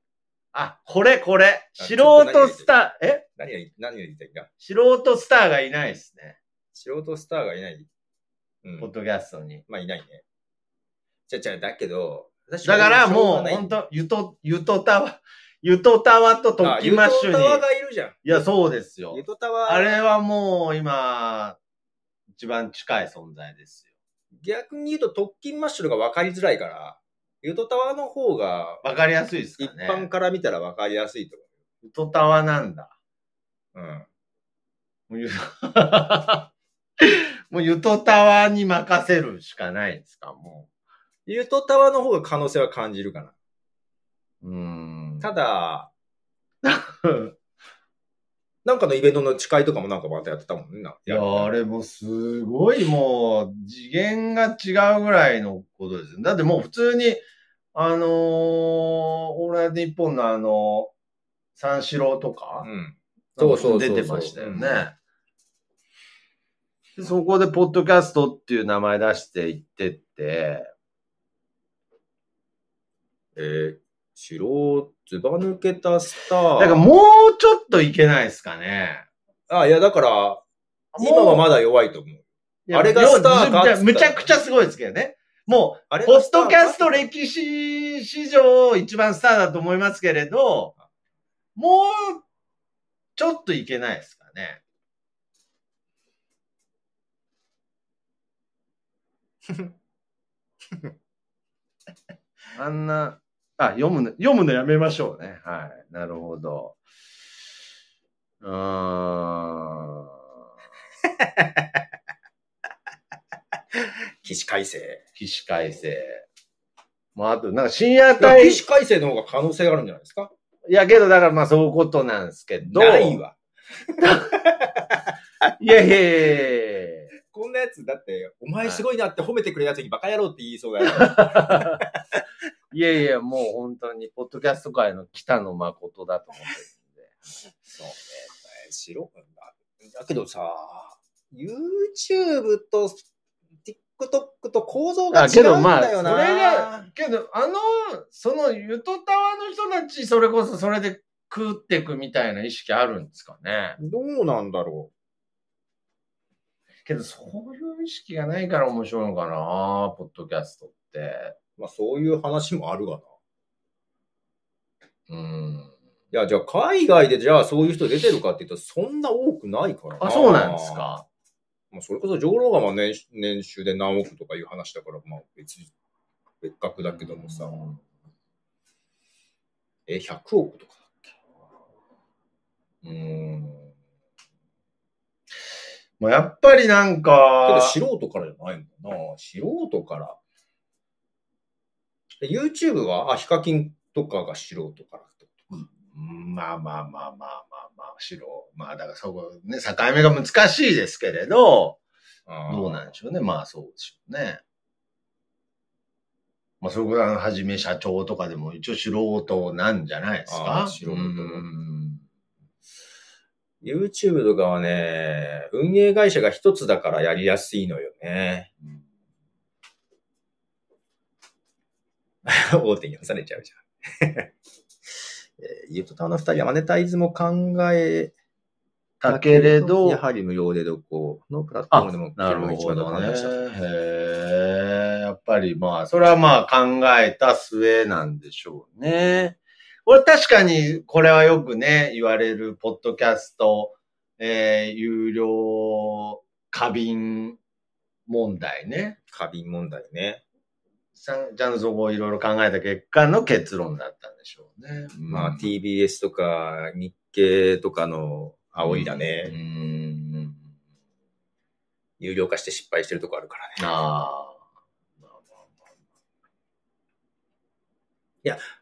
Speaker 1: あ、これこれ。
Speaker 2: あ
Speaker 1: 素人スター、え？
Speaker 2: 何が何が言いたいんだ
Speaker 1: 素人スターがいないですね。
Speaker 2: 素人スターがいない？うん
Speaker 1: ポッドキャストに。
Speaker 2: まあいないね。じゃじゃだけど、私
Speaker 1: だからもう、本当ゆと、ゆとたわ、ゆとたわとトッキンマッシュに。
Speaker 2: あゆとたわがいるじゃん。
Speaker 1: いや、そうですよ
Speaker 2: ゆ。とたわ。
Speaker 1: あれはもう今、一番近い存在ですよ。
Speaker 2: 逆に言うと特勤マッシュルが分かりづらいから、ゆとたわの方が、
Speaker 1: わかりやすいです
Speaker 2: 一
Speaker 1: かね。
Speaker 2: 般から見たら分かりやすいと
Speaker 1: ゆとたわなんだ。
Speaker 2: 思う。うん。
Speaker 1: もうゆ [LAUGHS] もうゆとたわに任せるしかないですか、も
Speaker 2: ゆとたわの方が可能性は感じるかな。
Speaker 1: う。ん。
Speaker 2: ただ、[LAUGHS] なんかのイベントの誓いとかもなんかまたやってたもんね。ない
Speaker 1: や、あれもすごいもう、次元が違うぐらいのことですよ。だってもう普通に、あのー、オールナイトニッポンのあの、三四郎とか、
Speaker 2: うん。そうそう
Speaker 1: 出てましたよね。でそこで、ポッドキャストっていう名前出して行ってって、
Speaker 2: えー、白、ずば抜けたスター。
Speaker 1: だからもうちょっといけないですかね。
Speaker 2: あ、いや、だから、今はまだ弱いと思う。あれがスターか
Speaker 1: むちゃくちゃすごいですけどね。もう、
Speaker 2: あれ
Speaker 1: ポッドキャスト歴史史上一番スターだと思いますけれど、もう、ちょっといけないですかね。[LAUGHS] [LAUGHS] あんな、あ、読むの、読むのやめましょうね。はい。なるほど。うーん。[LAUGHS]
Speaker 2: 起死回生。
Speaker 1: 起死回生。もうあと、なんか深夜帯。
Speaker 2: 起死回生の方が可能性があるんじゃないですか？
Speaker 1: いや、けど、だからまあそういうことなんですけど。
Speaker 2: ないわ。[LAUGHS]
Speaker 1: いやいやいやいや
Speaker 2: こんなやつ、だって、お前すごいなって褒めてくれるやつにバカ野郎って言いそうだよ。[LAUGHS]
Speaker 1: いやいや、もう本当に、ポッドキャスト界の北野誠だと思って
Speaker 2: そうね。白だ。だけどさ、YouTube と TikTok と構造が
Speaker 1: あ、
Speaker 2: 違
Speaker 1: けど
Speaker 2: うん
Speaker 1: まあ、それ
Speaker 2: だよな。
Speaker 1: が、けど、あの、その、ゆとたわの人たち、それこそそれで食っていくみたいな意識あるんですかね。
Speaker 2: どうなんだろ
Speaker 1: けど、そういう意識がないから面白いのかな、ポッドキャストって。
Speaker 2: う。まあそういう話もあるわな。
Speaker 1: うん。
Speaker 2: いや、じゃあ海外でじゃあそういう人出てるかって言ったらそんな多くないからな。
Speaker 1: あ、そうなんですか。
Speaker 2: まあ、それこそ上ローガマ年年収で何億とかいう話だから、まあ別に、別格だけどもさ、
Speaker 1: うん
Speaker 2: え、100億とかだっけ？
Speaker 1: うん。もうやっぱりなん
Speaker 2: けど
Speaker 1: か、
Speaker 2: 素人からじゃないもんな。素人から。で YouTube は、あ、ヒカキンとかが素人からと
Speaker 1: んまあまあまあまあまあまあ、白。まあだからそこね、境目が難しいですけれど、どうなんでしょうね。まあそうでしょうね。まあそれこそはじめ社長とかでも一応素人なんじゃないです
Speaker 2: あ
Speaker 1: か
Speaker 2: ー素人
Speaker 1: うん。
Speaker 2: YouTube とかはね、運営会社が一つだからやりやすいのよね。[LAUGHS] 大手に干されちゃうじゃん。[LAUGHS] えー、ゆとたわの二人はマネタイズも考え
Speaker 1: だけれど、
Speaker 2: やはり無料でどこのプラットフォー
Speaker 1: あ
Speaker 2: ムでも
Speaker 1: なるほどね。へえ。やっぱりまあ、それはまあ考えた末なんでしょうね。これ確かに、これはよくね、言われる、ポッドキャスト、えー、有料過敏問題ね。
Speaker 2: 過敏問題ね。
Speaker 1: さんちゃんとそこをいろいろ考えた結果の結論だったんでしょうね。
Speaker 2: まあ TBS とか日経とかの煽りだ
Speaker 1: う
Speaker 2: ね。
Speaker 1: ん。
Speaker 2: 有料化して失敗してるとこあるからね。
Speaker 1: ああ。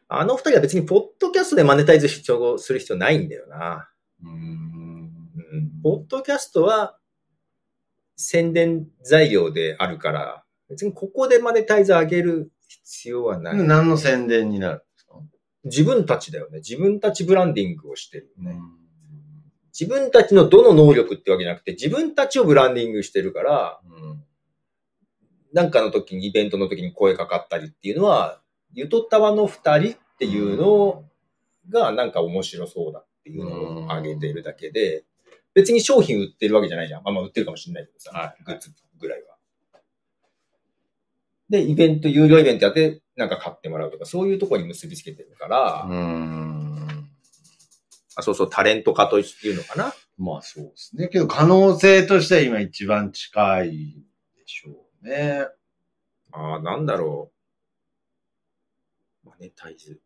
Speaker 2: あの二人は別にポッドキャストでマネタイズ必要する必要ないんだよな。
Speaker 1: うん。
Speaker 2: うん。ポッドキャストは宣伝材料であるから、別にここでマネタイズ上げる必要はない。
Speaker 1: 何の宣伝になるんですか？
Speaker 2: 自分たちだよね。自分たちブランディングをしてるよね。自分たちのどの能力ってわけじゃなくて、自分たちをブランディングしてるから、
Speaker 1: うん
Speaker 2: なんかの時に、イベントの時に声かかったりっていうのは、ゆとたわの二人っていうのがなんか面白そうだっていうのを上げてるだけで、別に商品売ってるわけじゃないじゃん。まあまあ売ってるかもしれないけどさ、
Speaker 1: はい
Speaker 2: グッズぐらいは。で、イベント、有料イベントやって、なんか買ってもらうとか、そういうところに結びつけてるから、
Speaker 1: うん。
Speaker 2: あそうそう、タレント化というのかな。
Speaker 1: まあそうですね。けど可能性としては今一番近いでしょうね。
Speaker 2: ああ、なんだろう。マネタイズ。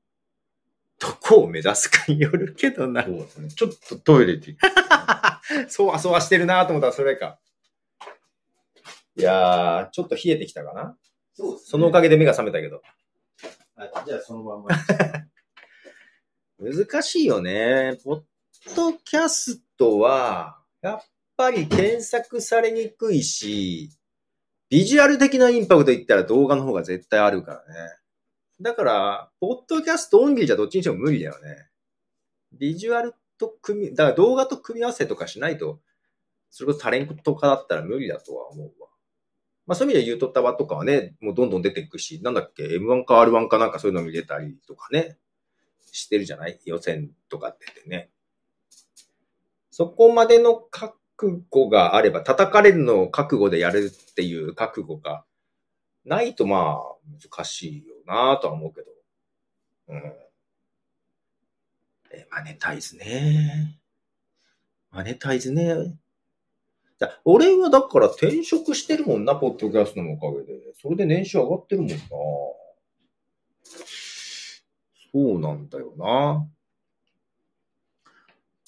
Speaker 2: どこを目指すかによるけどな
Speaker 1: そ。うですね。ちょっとトイレ行って。[LAUGHS]
Speaker 2: そうはそうはしてるなと思ったらそれか。いやー、ちょっと冷えてきたかな。
Speaker 1: そうです
Speaker 2: そのおかげで目が覚めたけど。
Speaker 1: はいじゃあそのまんま。[LAUGHS]
Speaker 2: 難しいよね。ポッドキャストは、やっぱり検索されにくいし、ビジュアル的なインパクト言ったら動画の方が絶対あるからね。だから、ポッドキャストオンリーじゃどっちにしても無理だよね。ビジュアルと組み、だから動画と組み合わせとかしないと、それこそタレント化だったら無理だとは思うわ。まあそういう意味で言うとったわとかはね、もうどんどん出ていくし、なんだっけ、M1 か R1 かなんかそういうの見れたりとかね。してるじゃない？予選とかっててね。そこまでの覚悟があれば、叩かれるのを覚悟でやるっていう覚悟がないとまあ難しいよなとは思うけど。うん。え、マネタイズね。マネタイズね。だ俺はだから転職してるもんな、ポッドキャストのおかげで。それで年収上がってるもんな。そうなんだよな。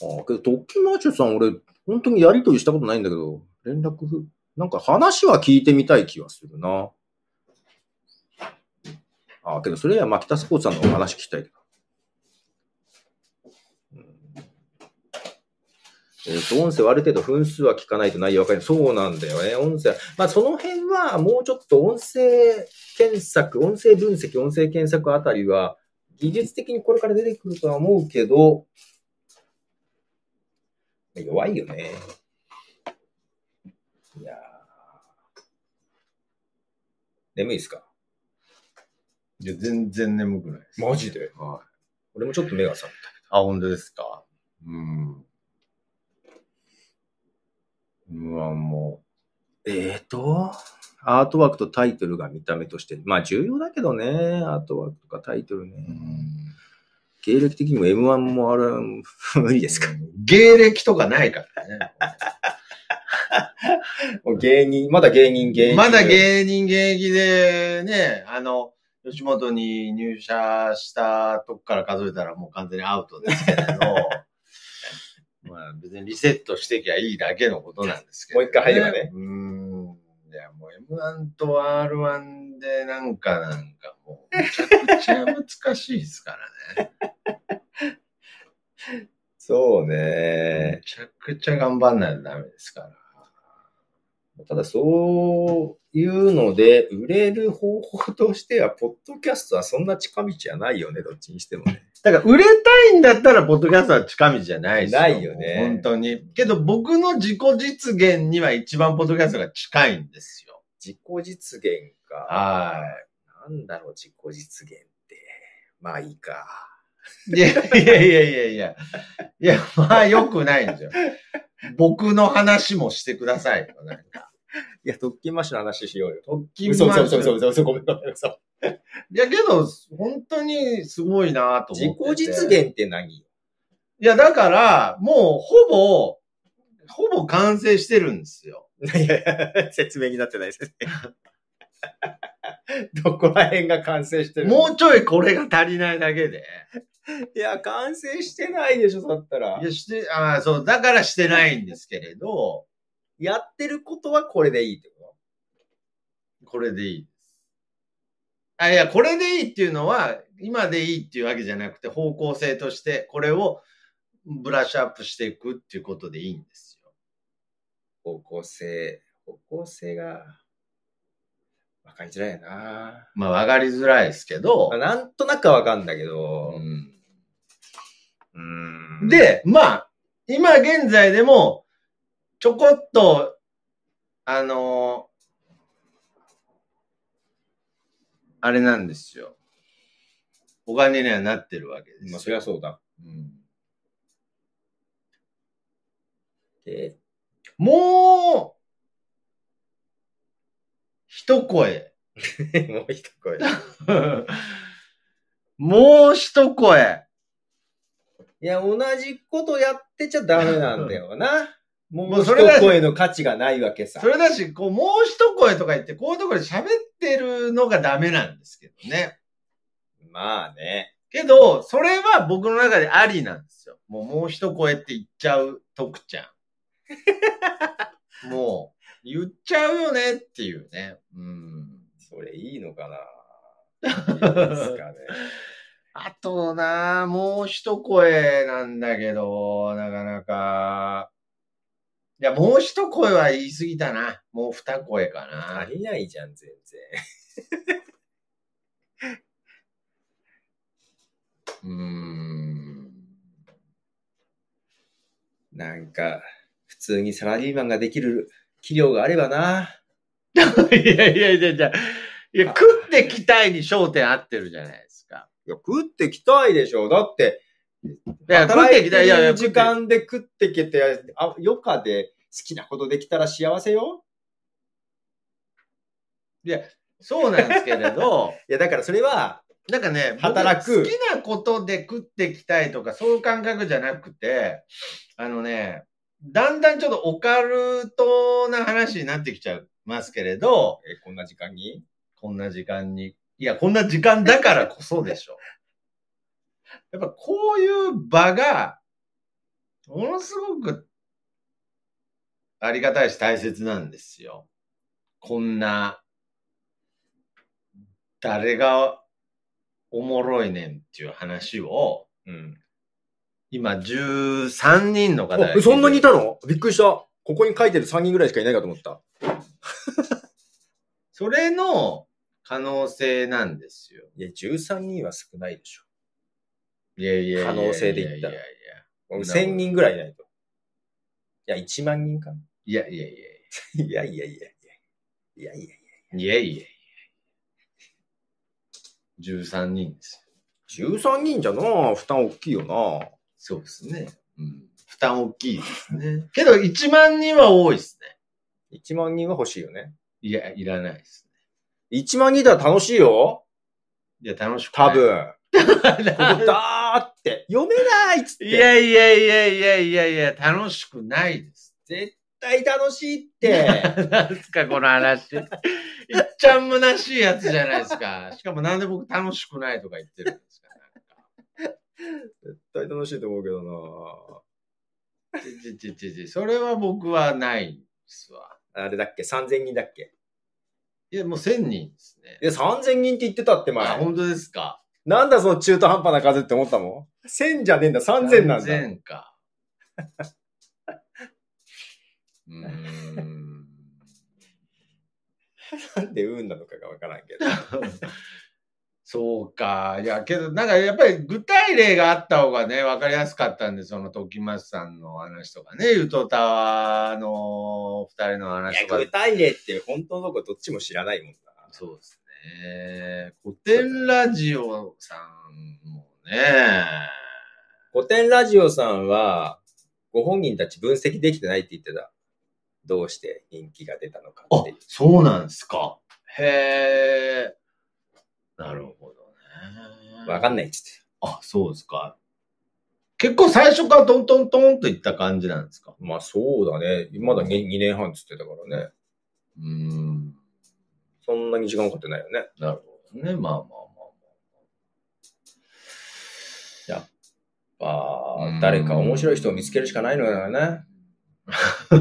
Speaker 2: ああ、けど、トッキーマーチョさん、俺、本当にやりとりしたことないんだけど、連絡、なんか話は聞いてみたい気はするな。ああ、けど、それや、マキタスポーツさんのお話聞きたいけど。うんえっ、と、音声はある程度分数は聞かないと内容わかる。そうなんだよね。音声。まあ、その辺はもうちょっと音声検索、音声分析、音声検索あたりは、技術的にこれから出てくるとは思うけど、弱いよね。いやー眠いですか？
Speaker 1: いや、全然眠くないです。
Speaker 2: マジで？
Speaker 1: はい。
Speaker 2: 俺もちょっと目が覚め
Speaker 1: あ、本当ですか？うん。うわ、も
Speaker 2: た。えーと、アートワークとタイトルが見た目として、まあ重要だけどね、アートワークとかタイトルね。
Speaker 1: う。うん
Speaker 2: 経歴的にも M1 もある、[LAUGHS] 無理ですか？
Speaker 1: 芸歴とかないからね。[LAUGHS]
Speaker 2: もう芸人、まだ芸人、芸人。
Speaker 1: まだ芸人現役でね、あの、吉本に入社したとこから数えたらもう完全にアウトですけれど、まあ別にリセットしてきゃいいだけのことなんですけど、
Speaker 2: もう一回入ればね。
Speaker 1: うーん。いや、もう M1 と R1 でなんかなんかもうめちゃくちゃ難しいですからね。
Speaker 2: そ [LAUGHS] う
Speaker 1: め
Speaker 2: ね。
Speaker 1: ちゃくちゃ頑張んないとダメですから。
Speaker 2: ただそういうので、売れる方法としては、ポッドキャストはそんな近道はないよね、どっちにしてもね。
Speaker 1: だから売れたいんだったら、ポッドキャストは近道じゃないです
Speaker 2: ないよね
Speaker 1: 本当に。けど僕の自己実現には一番ポッドキャストが近いんですよ。
Speaker 2: 自己実現か。
Speaker 1: は
Speaker 2: なんだろう、自己実現って。まあいいか。
Speaker 1: い。いやいやいやいやいや。いや、まあ良くないんですよ。僕の話もしてくださいよ。なんか。
Speaker 2: いや、特訓マッシュの話しようよ。
Speaker 1: 特勤
Speaker 2: 嘘
Speaker 1: マッシュ
Speaker 2: 嘘嘘嘘嘘ごめんごめん嘘。
Speaker 1: いやけど、本当にすごいなと
Speaker 2: 自
Speaker 1: 思ってて。
Speaker 2: 己実現って何
Speaker 1: いや、だから、もうほぼ、ほぼ完成してるんですよ。
Speaker 2: いやいや、説明になってないですね。[LAUGHS] どこら辺が完成してるの？
Speaker 1: もうちょいこれが足りないだけで。
Speaker 2: いや、完成してないでしょ、だったら
Speaker 1: い。や、して、ああ、そう、だからしてないんですけれど、
Speaker 2: やってることはこれでいいってこ
Speaker 1: これでいいです。あ、いや、これでいいっていうのは、今でいいっていうわけじゃなくて、方向性として、これをブラッシュアップしていくっていうことでいいんですよ。
Speaker 2: と方向性。方向性が、わかりづらいよな。
Speaker 1: まあ、わかりづらいですけど
Speaker 2: まあ、なんとなくはわかんだけど、
Speaker 1: うん
Speaker 2: うーん。、
Speaker 1: で、まあ、今現在でも、ちょこっと、あのあれなんですよ。お金にはなってるわけですよ。
Speaker 2: まあ、そりゃそうだ。
Speaker 1: うん
Speaker 2: で、
Speaker 1: もう、一声。
Speaker 2: もう一声。[LAUGHS] [LAUGHS]
Speaker 1: もう一声。
Speaker 2: いや、同じことやってちゃダメなんだよな。も
Speaker 1: もう
Speaker 2: う一声の価値がないわけさ
Speaker 1: そ。れだし、こう、もう一声とか言って、こういうところで喋ってるのがダメなんですけどね。
Speaker 2: まあね。
Speaker 1: けど、それは僕の中でありなんですよ。もう、もう一声って言っちゃう徳ちゃん。[LAUGHS] もう、言っちゃうよねっていうね。うん。
Speaker 2: それいいのかないいですかね。[LAUGHS]
Speaker 1: あとな、もう一声なんだけど、なかなか。いや、もう一声は言い過ぎたな。もう二声かな。
Speaker 2: 足りないじゃん、全然。[LAUGHS]
Speaker 1: うーん。
Speaker 2: なんか、普通にサラリーマンができる器量があればな。
Speaker 1: いやいやいやいや、いや、食ってきたいに焦点合ってるじゃないですか。
Speaker 2: いや、食ってきたいでしょ。だって、
Speaker 1: いや、食っ
Speaker 2: て
Speaker 1: てきたい。いやいや、
Speaker 2: る時間で食ってきて、あ余暇で好きなことできたら幸せよ。
Speaker 1: そうなんですけれど、[LAUGHS]
Speaker 2: いや、だからそれは、
Speaker 1: なんかね、僕
Speaker 2: 働く
Speaker 1: 好きなことで食ってきたいとか、そういう感覚じゃなくて、あのね、だんだんちょっとオカルトな話になってきちゃいますけれど、
Speaker 2: え、こんな時間に？
Speaker 1: こんな時間に。いや、こんな時間だからこそでしょ。やっぱこういう場が、ものすごくありがたいし大切なんですよ。こんな、誰がおもろいねんっていう話を、
Speaker 2: うん。
Speaker 1: 今13人の方が
Speaker 2: そんなにいたの？びっくりした。ここに書いてる3人ぐらいしかいないかと思った。
Speaker 1: それの可能性なんですよ。
Speaker 2: いや、13人は少ないでしょ。
Speaker 1: いやいやいやいや
Speaker 2: 可能性で言ったら
Speaker 1: いやいや
Speaker 2: 俺1000人ぐらいいないと。いや、1万人かな。
Speaker 1: いやいやいや
Speaker 2: いやいやいやいや。いやいやいや。
Speaker 1: いやいやいや。13人ですよ。
Speaker 2: 13人じゃな負担大きいよな
Speaker 1: そうですね。うん。負担大きいですね。けど1万人は多いですね。
Speaker 2: 1万人は欲しいよね。
Speaker 1: いや、いらないです
Speaker 2: 1万人だら楽しいよ
Speaker 1: ね。いや、楽しくない。
Speaker 2: 多分。[LAUGHS] ここだーって、読めないっつって。
Speaker 1: いやいやいやいやいやいや、楽しくないです。
Speaker 2: 絶対楽しいって。[LAUGHS]
Speaker 1: なんすか、この話。いっちゃん虚しいやつじゃないですか。しかもなんで僕楽しくないとか言ってるんですか。[LAUGHS]
Speaker 2: 絶対楽しいと思うけど
Speaker 1: ちちちちちそれは僕はないですわ。
Speaker 2: なあれだっけ ?3000 人だっけ？
Speaker 1: いや、もう1000人ですね。
Speaker 2: いや、3000人って言ってたって
Speaker 1: あ、
Speaker 2: 前。
Speaker 1: 本当ですか。
Speaker 2: なんだその中途半端な数って思ったもん ?1000 じゃねえんだ、3000なんだ。
Speaker 1: 3000か。[LAUGHS] うーん。[LAUGHS]
Speaker 2: なんで運なのかがわからんけど。[LAUGHS]
Speaker 1: そうか。いや、けど、なんかやっぱり具体例があった方がね、わかりやすかったんで、その時松さんの話とかね、ゆとたわの二人の話とか。
Speaker 2: 具体例って本当のとこどっちも知らないもんな。
Speaker 1: そうですね。古典ラジオさんもね、
Speaker 2: 古典ラジオさんは、ご本人たち分析できてないって言ってた。どうして人気が出たのか
Speaker 1: あ
Speaker 2: っていう。、
Speaker 1: そうなんですか。へえ。なるほどね。
Speaker 2: わかんないっつって。
Speaker 1: あ、そうですか。結構最初からトントントンといった感じなんですか？
Speaker 2: まあそうだね。まだ 2, 2年半っつってたからね。
Speaker 1: うーん。
Speaker 2: そんなに時間かかってないよね。
Speaker 1: なるほどね。まあまあま
Speaker 2: あ
Speaker 1: うん
Speaker 2: あ、誰か面白い人を見つけるしかないのよね。
Speaker 1: あ。[LAUGHS]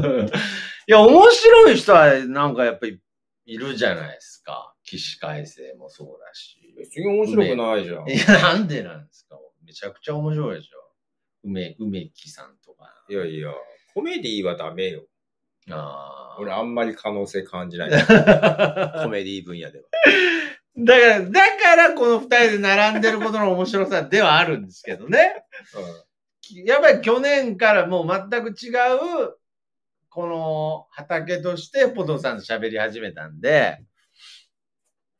Speaker 1: いや、面白い人はなんかやっぱりいるじゃないですか。起死回生もそうだし。
Speaker 2: 別に面白くないじゃん。[LAUGHS]
Speaker 1: いや、なんでなんですかめちゃくちゃ面白いでしょ。梅、梅木さんとか。
Speaker 2: いやいや、コメディはダメよ。
Speaker 1: ああ。
Speaker 2: 俺あんまり可能性感じない。
Speaker 1: だ [LAUGHS] か
Speaker 2: コメディ分野では。
Speaker 1: ら、だからこの二人で並んでることの面白さではあるんですけどね。やっぱり去年からもう全く違う、この畑としてポトさんと喋り始めたんで、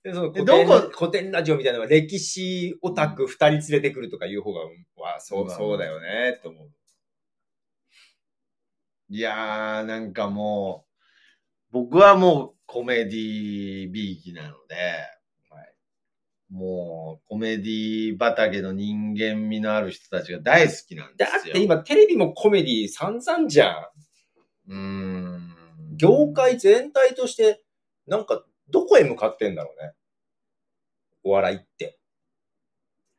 Speaker 2: で、その
Speaker 1: え
Speaker 2: 古典
Speaker 1: どこ？
Speaker 2: 古典ラジオみたいなのは歴史オタク二人連れてくるとかいう方が、わそうう、
Speaker 1: ん
Speaker 2: そうだよね、って思う。
Speaker 1: いやー、なんかもう、僕はもう、コメディビーキなので、はい、もう、コメディ畑の人間味のある人たちが大好きなんですよ。
Speaker 2: だって今テレビもコメディ散々じゃん。うん。業界全体として、なんか、どこへ向かってんだろうね。お笑いって。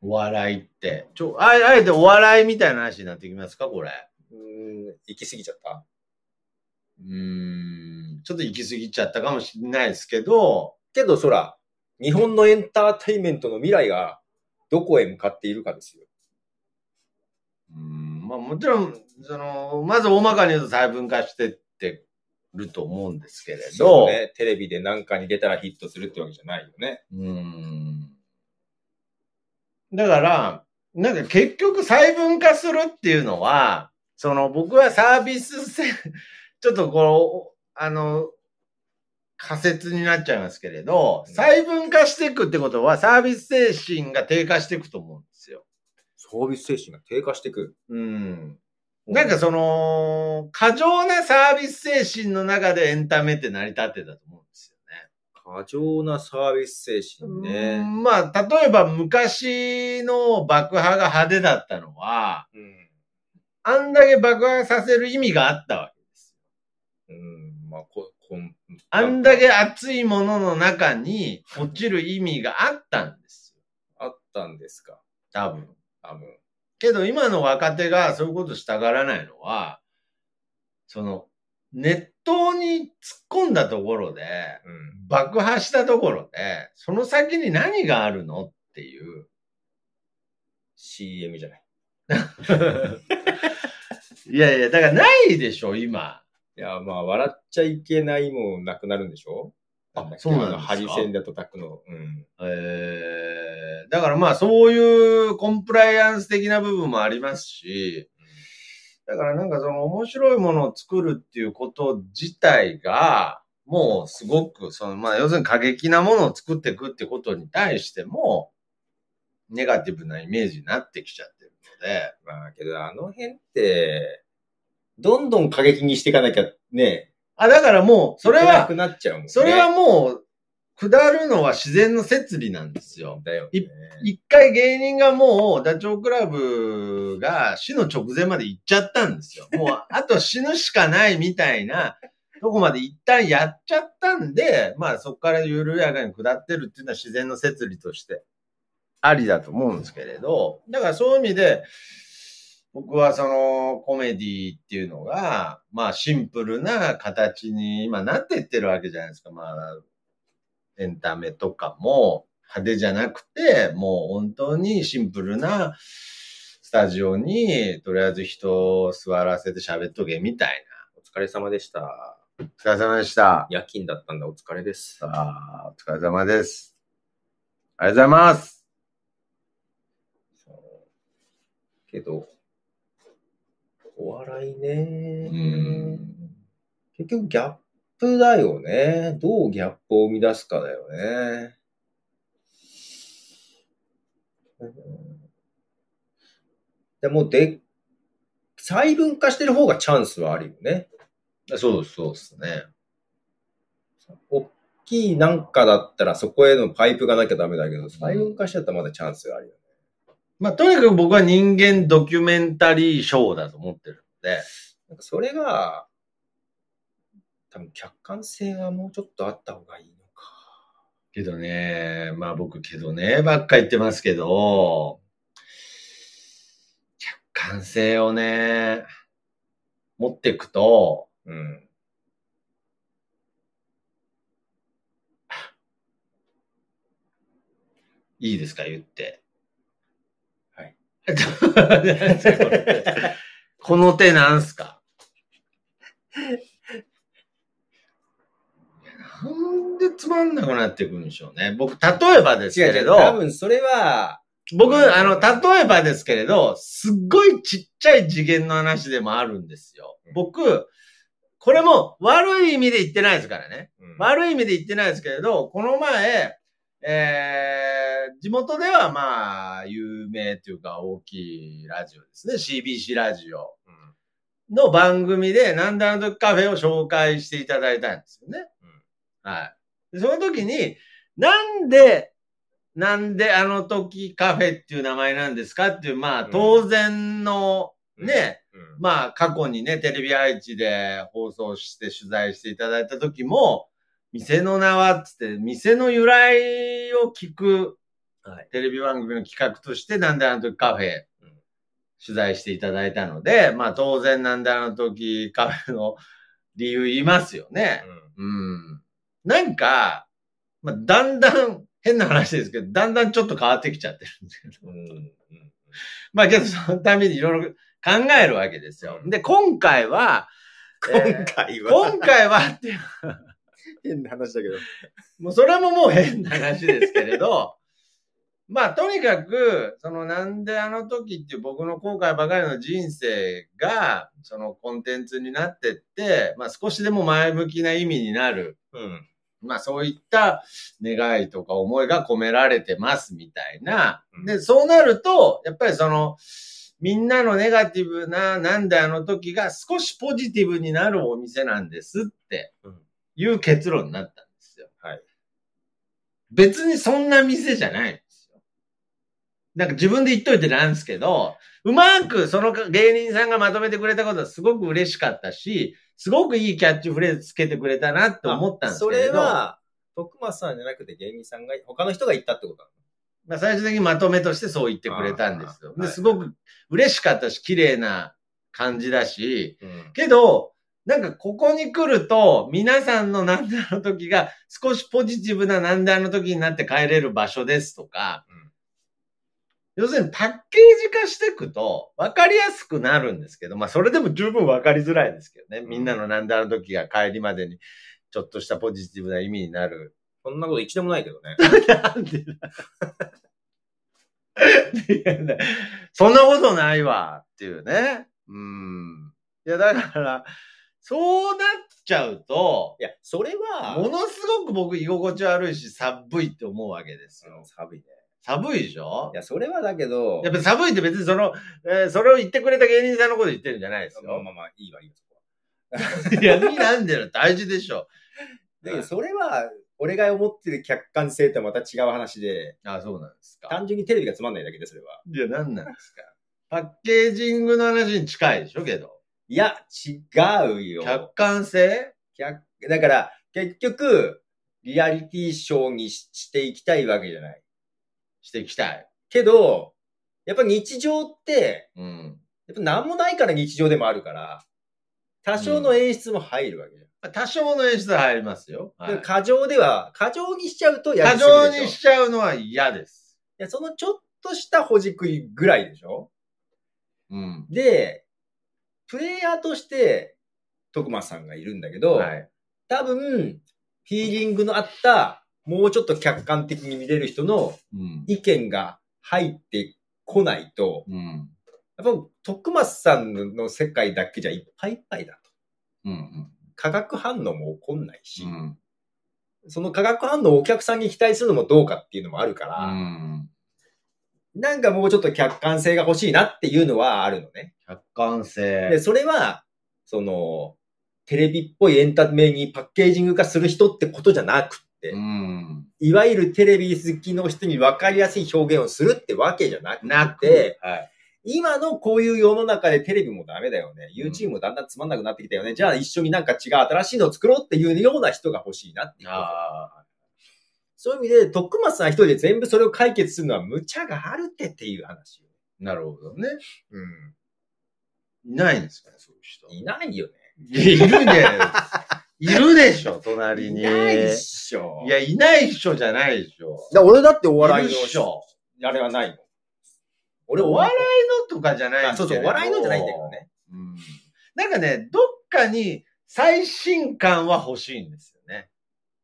Speaker 1: お笑いって。ちょ、ああえてお笑いみたいな話になってきますかこれ。
Speaker 2: うん、行き過ぎちゃった？
Speaker 1: うーん、ちょっと行き過ぎちゃったかもしれないですけど。
Speaker 2: けど、そら、日本のエンターテインメントの未来がどこへ向かっているかですよ。
Speaker 1: うん、まあもちろん、その、まず大まかに言うと細分化してってると思うんですけれど。
Speaker 2: ね。テレビで何かに出たらヒットするってわけじゃないよね。
Speaker 1: うん。だから、なんか結局細分化するっていうのは、その僕はサービスせ、[LAUGHS] ちょっとこう、あの、仮説になっちゃいますけれど、細分化していくってことはサービス精神が低下していくと思うんですよ。
Speaker 2: サービス精神が低下していく
Speaker 1: うん。なんかその、過剰なサービス精神の中でエンタメって成り立ってたと思うんですよね。
Speaker 2: 過剰なサービス精神ね。
Speaker 1: まあ、例えば昔の爆破が派手だったのは、うん、あんだけ爆破させる意味があったわけですよ。うん、まあ、こ、こん、あんだけ熱いものの中に落ちる意味があったんですよ。
Speaker 2: あったんですか？
Speaker 1: 多分。多分。けど今の若手がそういうことしたがらないのは、その、熱湯に突っ込んだところで、うん、爆破したところで、その先に何があるのっていう。
Speaker 2: CM じゃない。[LAUGHS]
Speaker 1: いやいや、だからないでしょ、今。
Speaker 2: いや、まあ、笑っちゃいけないもなくなるんでしょ？
Speaker 1: あ、そうなの
Speaker 2: ハリセンで叩くの。うん。
Speaker 1: えー、だからまあそういうコンプライアンス的な部分もありますし、だからなんかその面白いものを作るっていうこと自体が、もうすごく、そのまあ要するに過激なものを作っていくってことに対しても、ネガティブなイメージになってきちゃってで。
Speaker 2: まあけどあの辺って、どんどん過激にしていかなきゃね、
Speaker 1: あ、だからもう、それは、
Speaker 2: なっちゃうもんね、
Speaker 1: それはもう、下るのは自然の摂理なんですよ。
Speaker 2: だよ、ね、
Speaker 1: 一回芸人がもう、ダチョウ倶楽部が死の直前まで行っちゃったんですよ。[LAUGHS] もう、あと死ぬしかないみたいな、とこまで一旦やっちゃったんで、まあそこから緩やかに下ってるっていうのは自然の摂理としてありだと思うんですけれど、だからそういう意味で、僕はそのコメディっていうのが、まあシンプルな形に今なっていってるわけじゃないですか。まあ、エンタメとかも派手じゃなくて、もう本当にシンプルなスタジオにとりあえず人を座らせて喋っとけみたい
Speaker 2: な。お疲れ様でした。
Speaker 1: お疲れ様でした。
Speaker 2: 夜勤だったんだ、お疲れです。
Speaker 1: ああ、お疲れ様です。ありがとうございます。
Speaker 2: けど、お笑いね。うん。結局ギャップだよね。どうギャップを生み出すかだよね。でもで、細分化してる方がチャンスはあるよね。
Speaker 1: そうそうですね。
Speaker 2: 大きいなんかだったらそこへのパイプがなきゃダメだけど、細分化しちゃったらまだチャンスがあるよね。
Speaker 1: まあ、とにかく僕は人間ドキュメンタリーショーだと思ってるので。
Speaker 2: なんかそれが、多分客観性がもうちょっとあった方がいいのか。
Speaker 1: けどね、まあ僕けどね、ばっか言ってますけど、客観性をね、持っていくと、うん。いいですか、言って。[LAUGHS] この手なんすか？なんでつまんなくなってくるんでしょうね。僕、例えばですけれど。
Speaker 2: 多分それは、
Speaker 1: 僕、あの、例えばですけれど、すっごいちっちゃい次元の話でもあるんですよ。僕、これも悪い意味で言ってないですからね。うん、悪い意味で言ってないですけれど、この前、えー、地元ではまあ、有名というか大きいラジオですね。CBC ラジオの番組で、なんだあのカフェを紹介していただいたんですよね。はい。その時に、なんで、なんであの時カフェっていう名前なんですかっていう、まあ当然のね、うん、まあ過去にね、テレビ愛知で放送して取材していただいた時も、店の名はつって、店の由来を聞く、テレビ番組の企画として、なんであの時カフェ、取材していただいたので、まあ当然なんであの時カフェの理由言いますよね。うん。うん、なんか、まあだんだん変な話ですけど、だんだんちょっと変わってきちゃってるんですけど。うんうん、まあけどそのためにいろいろ考えるわけですよ。で、今回は、
Speaker 2: 今回は、
Speaker 1: えー、今回はっていう。
Speaker 2: 変な話だけど。
Speaker 1: もうそれももう変な話ですけれど、[LAUGHS] まあ、とにかく、そのなんであの時っていう僕の後悔ばかりの人生が、そのコンテンツになってって、まあ少しでも前向きな意味になる。うん。まあそういった願いとか思いが込められてますみたいな。で、そうなると、やっぱりその、みんなのネガティブな、なんであの時が少しポジティブになるお店なんですっていう結論になったんですよ。はい。別にそんな店じゃない。なんか自分で言っといてなんですけど、うまくその芸人さんがまとめてくれたことはすごく嬉しかったし、すごくいいキャッチフレーズつけてくれたなって思ったんですけど。そ
Speaker 2: れは、徳松さんじゃなくて芸人さんが、他の人が言ったってことなの？
Speaker 1: まあ最終的にまとめとしてそう言ってくれたんですよ。で、すごく嬉しかったし、綺麗な感じだし、うん、けど、なんかここに来ると、皆さんのなんであの時が少しポジティブななんであの時になって帰れる場所ですとか、うん要するにパッケージ化していくと分かりやすくなるんですけど、まあそれでも十分分かりづらいですけどね。みんなのなんであの時が帰りまでにちょっとしたポジティブな意味になる。
Speaker 2: そんなこと一度もないけどね。[LAUGHS] なんで
Speaker 1: だそんなことないわっていうね。うん。いや、だから、そうなっちゃうと、
Speaker 2: いや、それは、
Speaker 1: ものすごく僕居心地悪いし、寒いって思うわけですよ。
Speaker 2: 寒いね。
Speaker 1: 寒いでしょ？
Speaker 2: いや、それはだけど。
Speaker 1: やっぱ寒いって別にその、えー、それを言ってくれた芸人さんのこと言ってるんじゃないですよ。
Speaker 2: まあまあまあ、いいわ、いいわ、そこ
Speaker 1: は。[LAUGHS] いや、なんだよ、大事でしょ。[LAUGHS]
Speaker 2: だけど、それは、俺が思ってる客観性とはまた違う話で。
Speaker 1: ああ、そうなんですか。
Speaker 2: 単純にテレビがつまんないだけで、それは。
Speaker 1: いや、なんなんですか。パッケージングの話に近いでしょ、けど。
Speaker 2: いや、違うよ。
Speaker 1: 客観性？
Speaker 2: 客、だから、結局、リアリティショーにしていきたいわけじゃない。
Speaker 1: していきたい。
Speaker 2: けど、やっぱ日常って、うん。やっぱ何もないから日常でもあるから、多少の演出も入るわけじ
Speaker 1: ゃん。うん、多少の演出は入りますよ。
Speaker 2: はい、過剰では、過剰にしちゃうと
Speaker 1: やりすぎ過剰にしちゃうのは嫌です。
Speaker 2: いや、そのちょっとしたほじくいぐらいでしょうん。で、プレイヤーとして、徳松さんがいるんだけど、はい、多分、フィーリングのあったもうちょっと客観的に見れる人の意見が入ってこないと、うん、やっぱ徳松さんの世界だけじゃいっぱいいっぱいだと。うんうん、化学反応も起こんないし、うん、その化学反応をお客さんに期待するのもどうかっていうのもあるから、うん、なんかもうちょっと客観性が欲しいなっていうのはあるのね。
Speaker 1: 客観性。
Speaker 2: で、それは、その、テレビっぽいエンタメにパッケージング化する人ってことじゃなく、うん、いわゆるテレビ好きの人に分かりやすい表現をするってわけじゃなくて、はい、今のこういう世の中でテレビもダメだよね。YouTube もだんだんつまんなくなってきたよね。うん、じゃあ一緒になんか違う新しいのを作ろうっていうような人が欲しいなっていう。そういう意味で、徳松さん一人で全部それを解決するのは無茶があるってっていう話。
Speaker 1: なるほどね。うん。いないんですかね、そういう人。
Speaker 2: いないよね。
Speaker 1: いるね。いるでしょ、[LAUGHS] 隣に。い
Speaker 2: ないっしょ。
Speaker 1: いや、いないっしょじゃないでしょ。
Speaker 2: だ俺だってお笑いの。
Speaker 1: いるっしょ。
Speaker 2: あれはないの。
Speaker 1: 俺、お笑いのとかじゃない
Speaker 2: そうそう、お笑いのじゃないんだけどね。うん。
Speaker 1: なんかね、どっかに最新感は欲しいんですよね。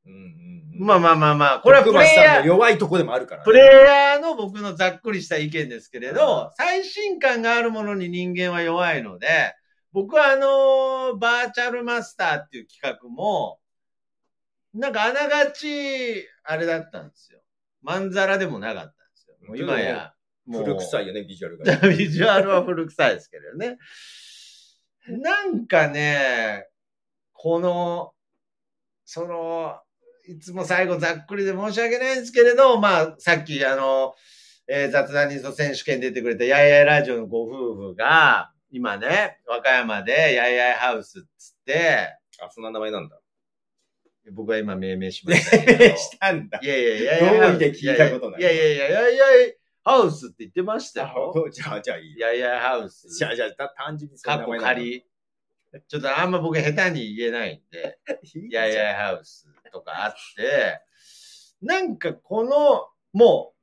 Speaker 1: うんうんうん、まあまあまあまあ、これはプレイヤー。
Speaker 2: 弱いとこでもあるから、ね、
Speaker 1: プレイヤーの僕のざっくりした意見ですけれど、最新感があるものに人間は弱いので、僕はあの、バーチャルマスターっていう企画も、なんかあながち、あれだったんですよ。まんざらでもなかったんですよ。もう今や。
Speaker 2: 古臭いよね、ビジュアルが。[LAUGHS]
Speaker 1: ビジュアルは古臭いですけどね。なんかね、この、その、いつも最後ざっくりで申し訳ないんですけれど、まあ、さっきあの、えー、雑談ニスト選手権出てくれたやいやいラジオのご夫婦が、今ね、和歌山でやいやいハウスっつって、
Speaker 2: あ、そんな名前なんだ。
Speaker 1: 僕は今命名しました。命名
Speaker 2: したんだ。
Speaker 1: いやいやいやいや。
Speaker 2: どうで聞いたことない。
Speaker 1: いやいやいやいやいやハウスって言ってましたよ。
Speaker 2: じゃあ、じゃあいい。
Speaker 1: やいやハウス。
Speaker 2: じゃあ、じゃあ、単純に
Speaker 1: そんな名前仮。ちょっとあんま僕下手に言えないんで、[LAUGHS] いやいやハウスとかあって、なんかこの、も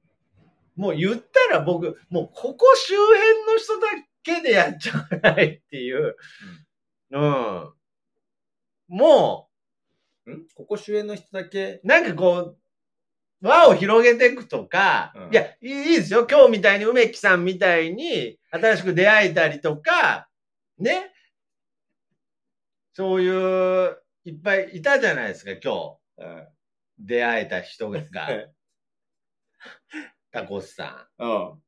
Speaker 1: う、もう言ったら僕、もうここ周辺の人だけでやっちゃわないっていう、うん。うん、も
Speaker 2: う、ん？ここ周辺の人だけ？
Speaker 1: なんかこう、輪を広げていくとか、うん、いや、いいですよ。今日みたいに梅木さんみたいに新しく出会えたりとか、ね。そういう、いっぱいいたじゃないですか、今日。うん、出会えた人が。[LAUGHS] タコスさ
Speaker 2: ん。うん。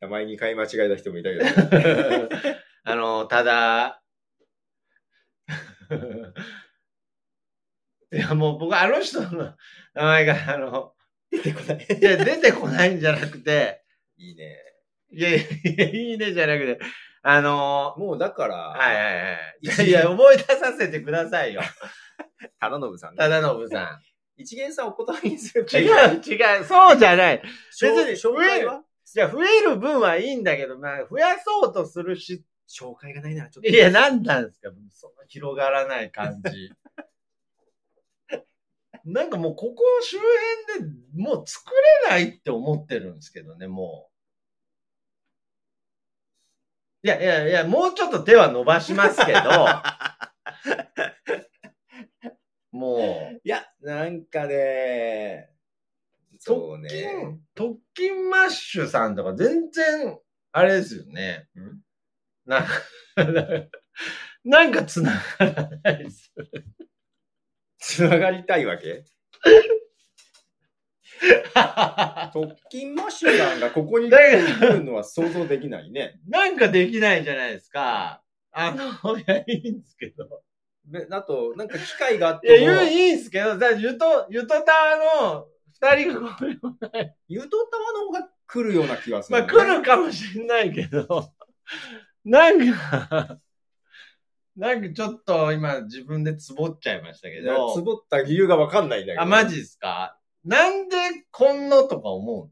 Speaker 2: 名前に買い間違えた人もいたけど。[LAUGHS]
Speaker 1: あの、ただ、[LAUGHS] いや、もう僕、あの人の名前が、あの、
Speaker 2: 出てこない。
Speaker 1: いや、出てこないんじゃなくて、
Speaker 2: いいね。
Speaker 1: いやいや、いいねじゃなくて、あの
Speaker 2: ー、もうだから、
Speaker 1: はいはいはい。いや、思い出させてくださいよ。[LAUGHS]
Speaker 2: 忠信さん、
Speaker 1: ね。忠信さん。
Speaker 2: 一元さんお断りにする
Speaker 1: 違う、違う、そうじゃない。[LAUGHS] 別に、紹介は？じゃ増える分はいいんだけど、まあ、増やそうとするし、
Speaker 2: 紹介がないならちょっと。
Speaker 1: いや、なんなんですか？その広がらない感じ。[LAUGHS] なんかもうここ周辺でもう作れないって思ってるんですけどね、もう。いやいやいや、もうちょっと手は伸ばしますけど、[LAUGHS] も
Speaker 2: う。いや、なんかね、
Speaker 1: そうね。特勤マッシュさんとか全然、あれですよね。なんか、[LAUGHS] なんか繋がらないです。
Speaker 2: 繋がりたいわけ？[LAUGHS] 特勤マッシュさんがここに来るのは想像できないね。[LAUGHS]
Speaker 1: なんかできないじゃないですか。あの、いや、いいんですけど。
Speaker 2: あと、なんか機会があって
Speaker 1: も。いや、いいんですけど、ゆと、ゆとたわの二人が来るよ
Speaker 2: ね。ゆとたわの方が来るような気がす
Speaker 1: る、ね。まあ来るかもしれないけど、なんかなんかちょっと今自分でつぼっちゃいましたけど。
Speaker 2: つぼった理由がわかんないんだけど。
Speaker 1: あ、マジですか？なんでこんなとか思うん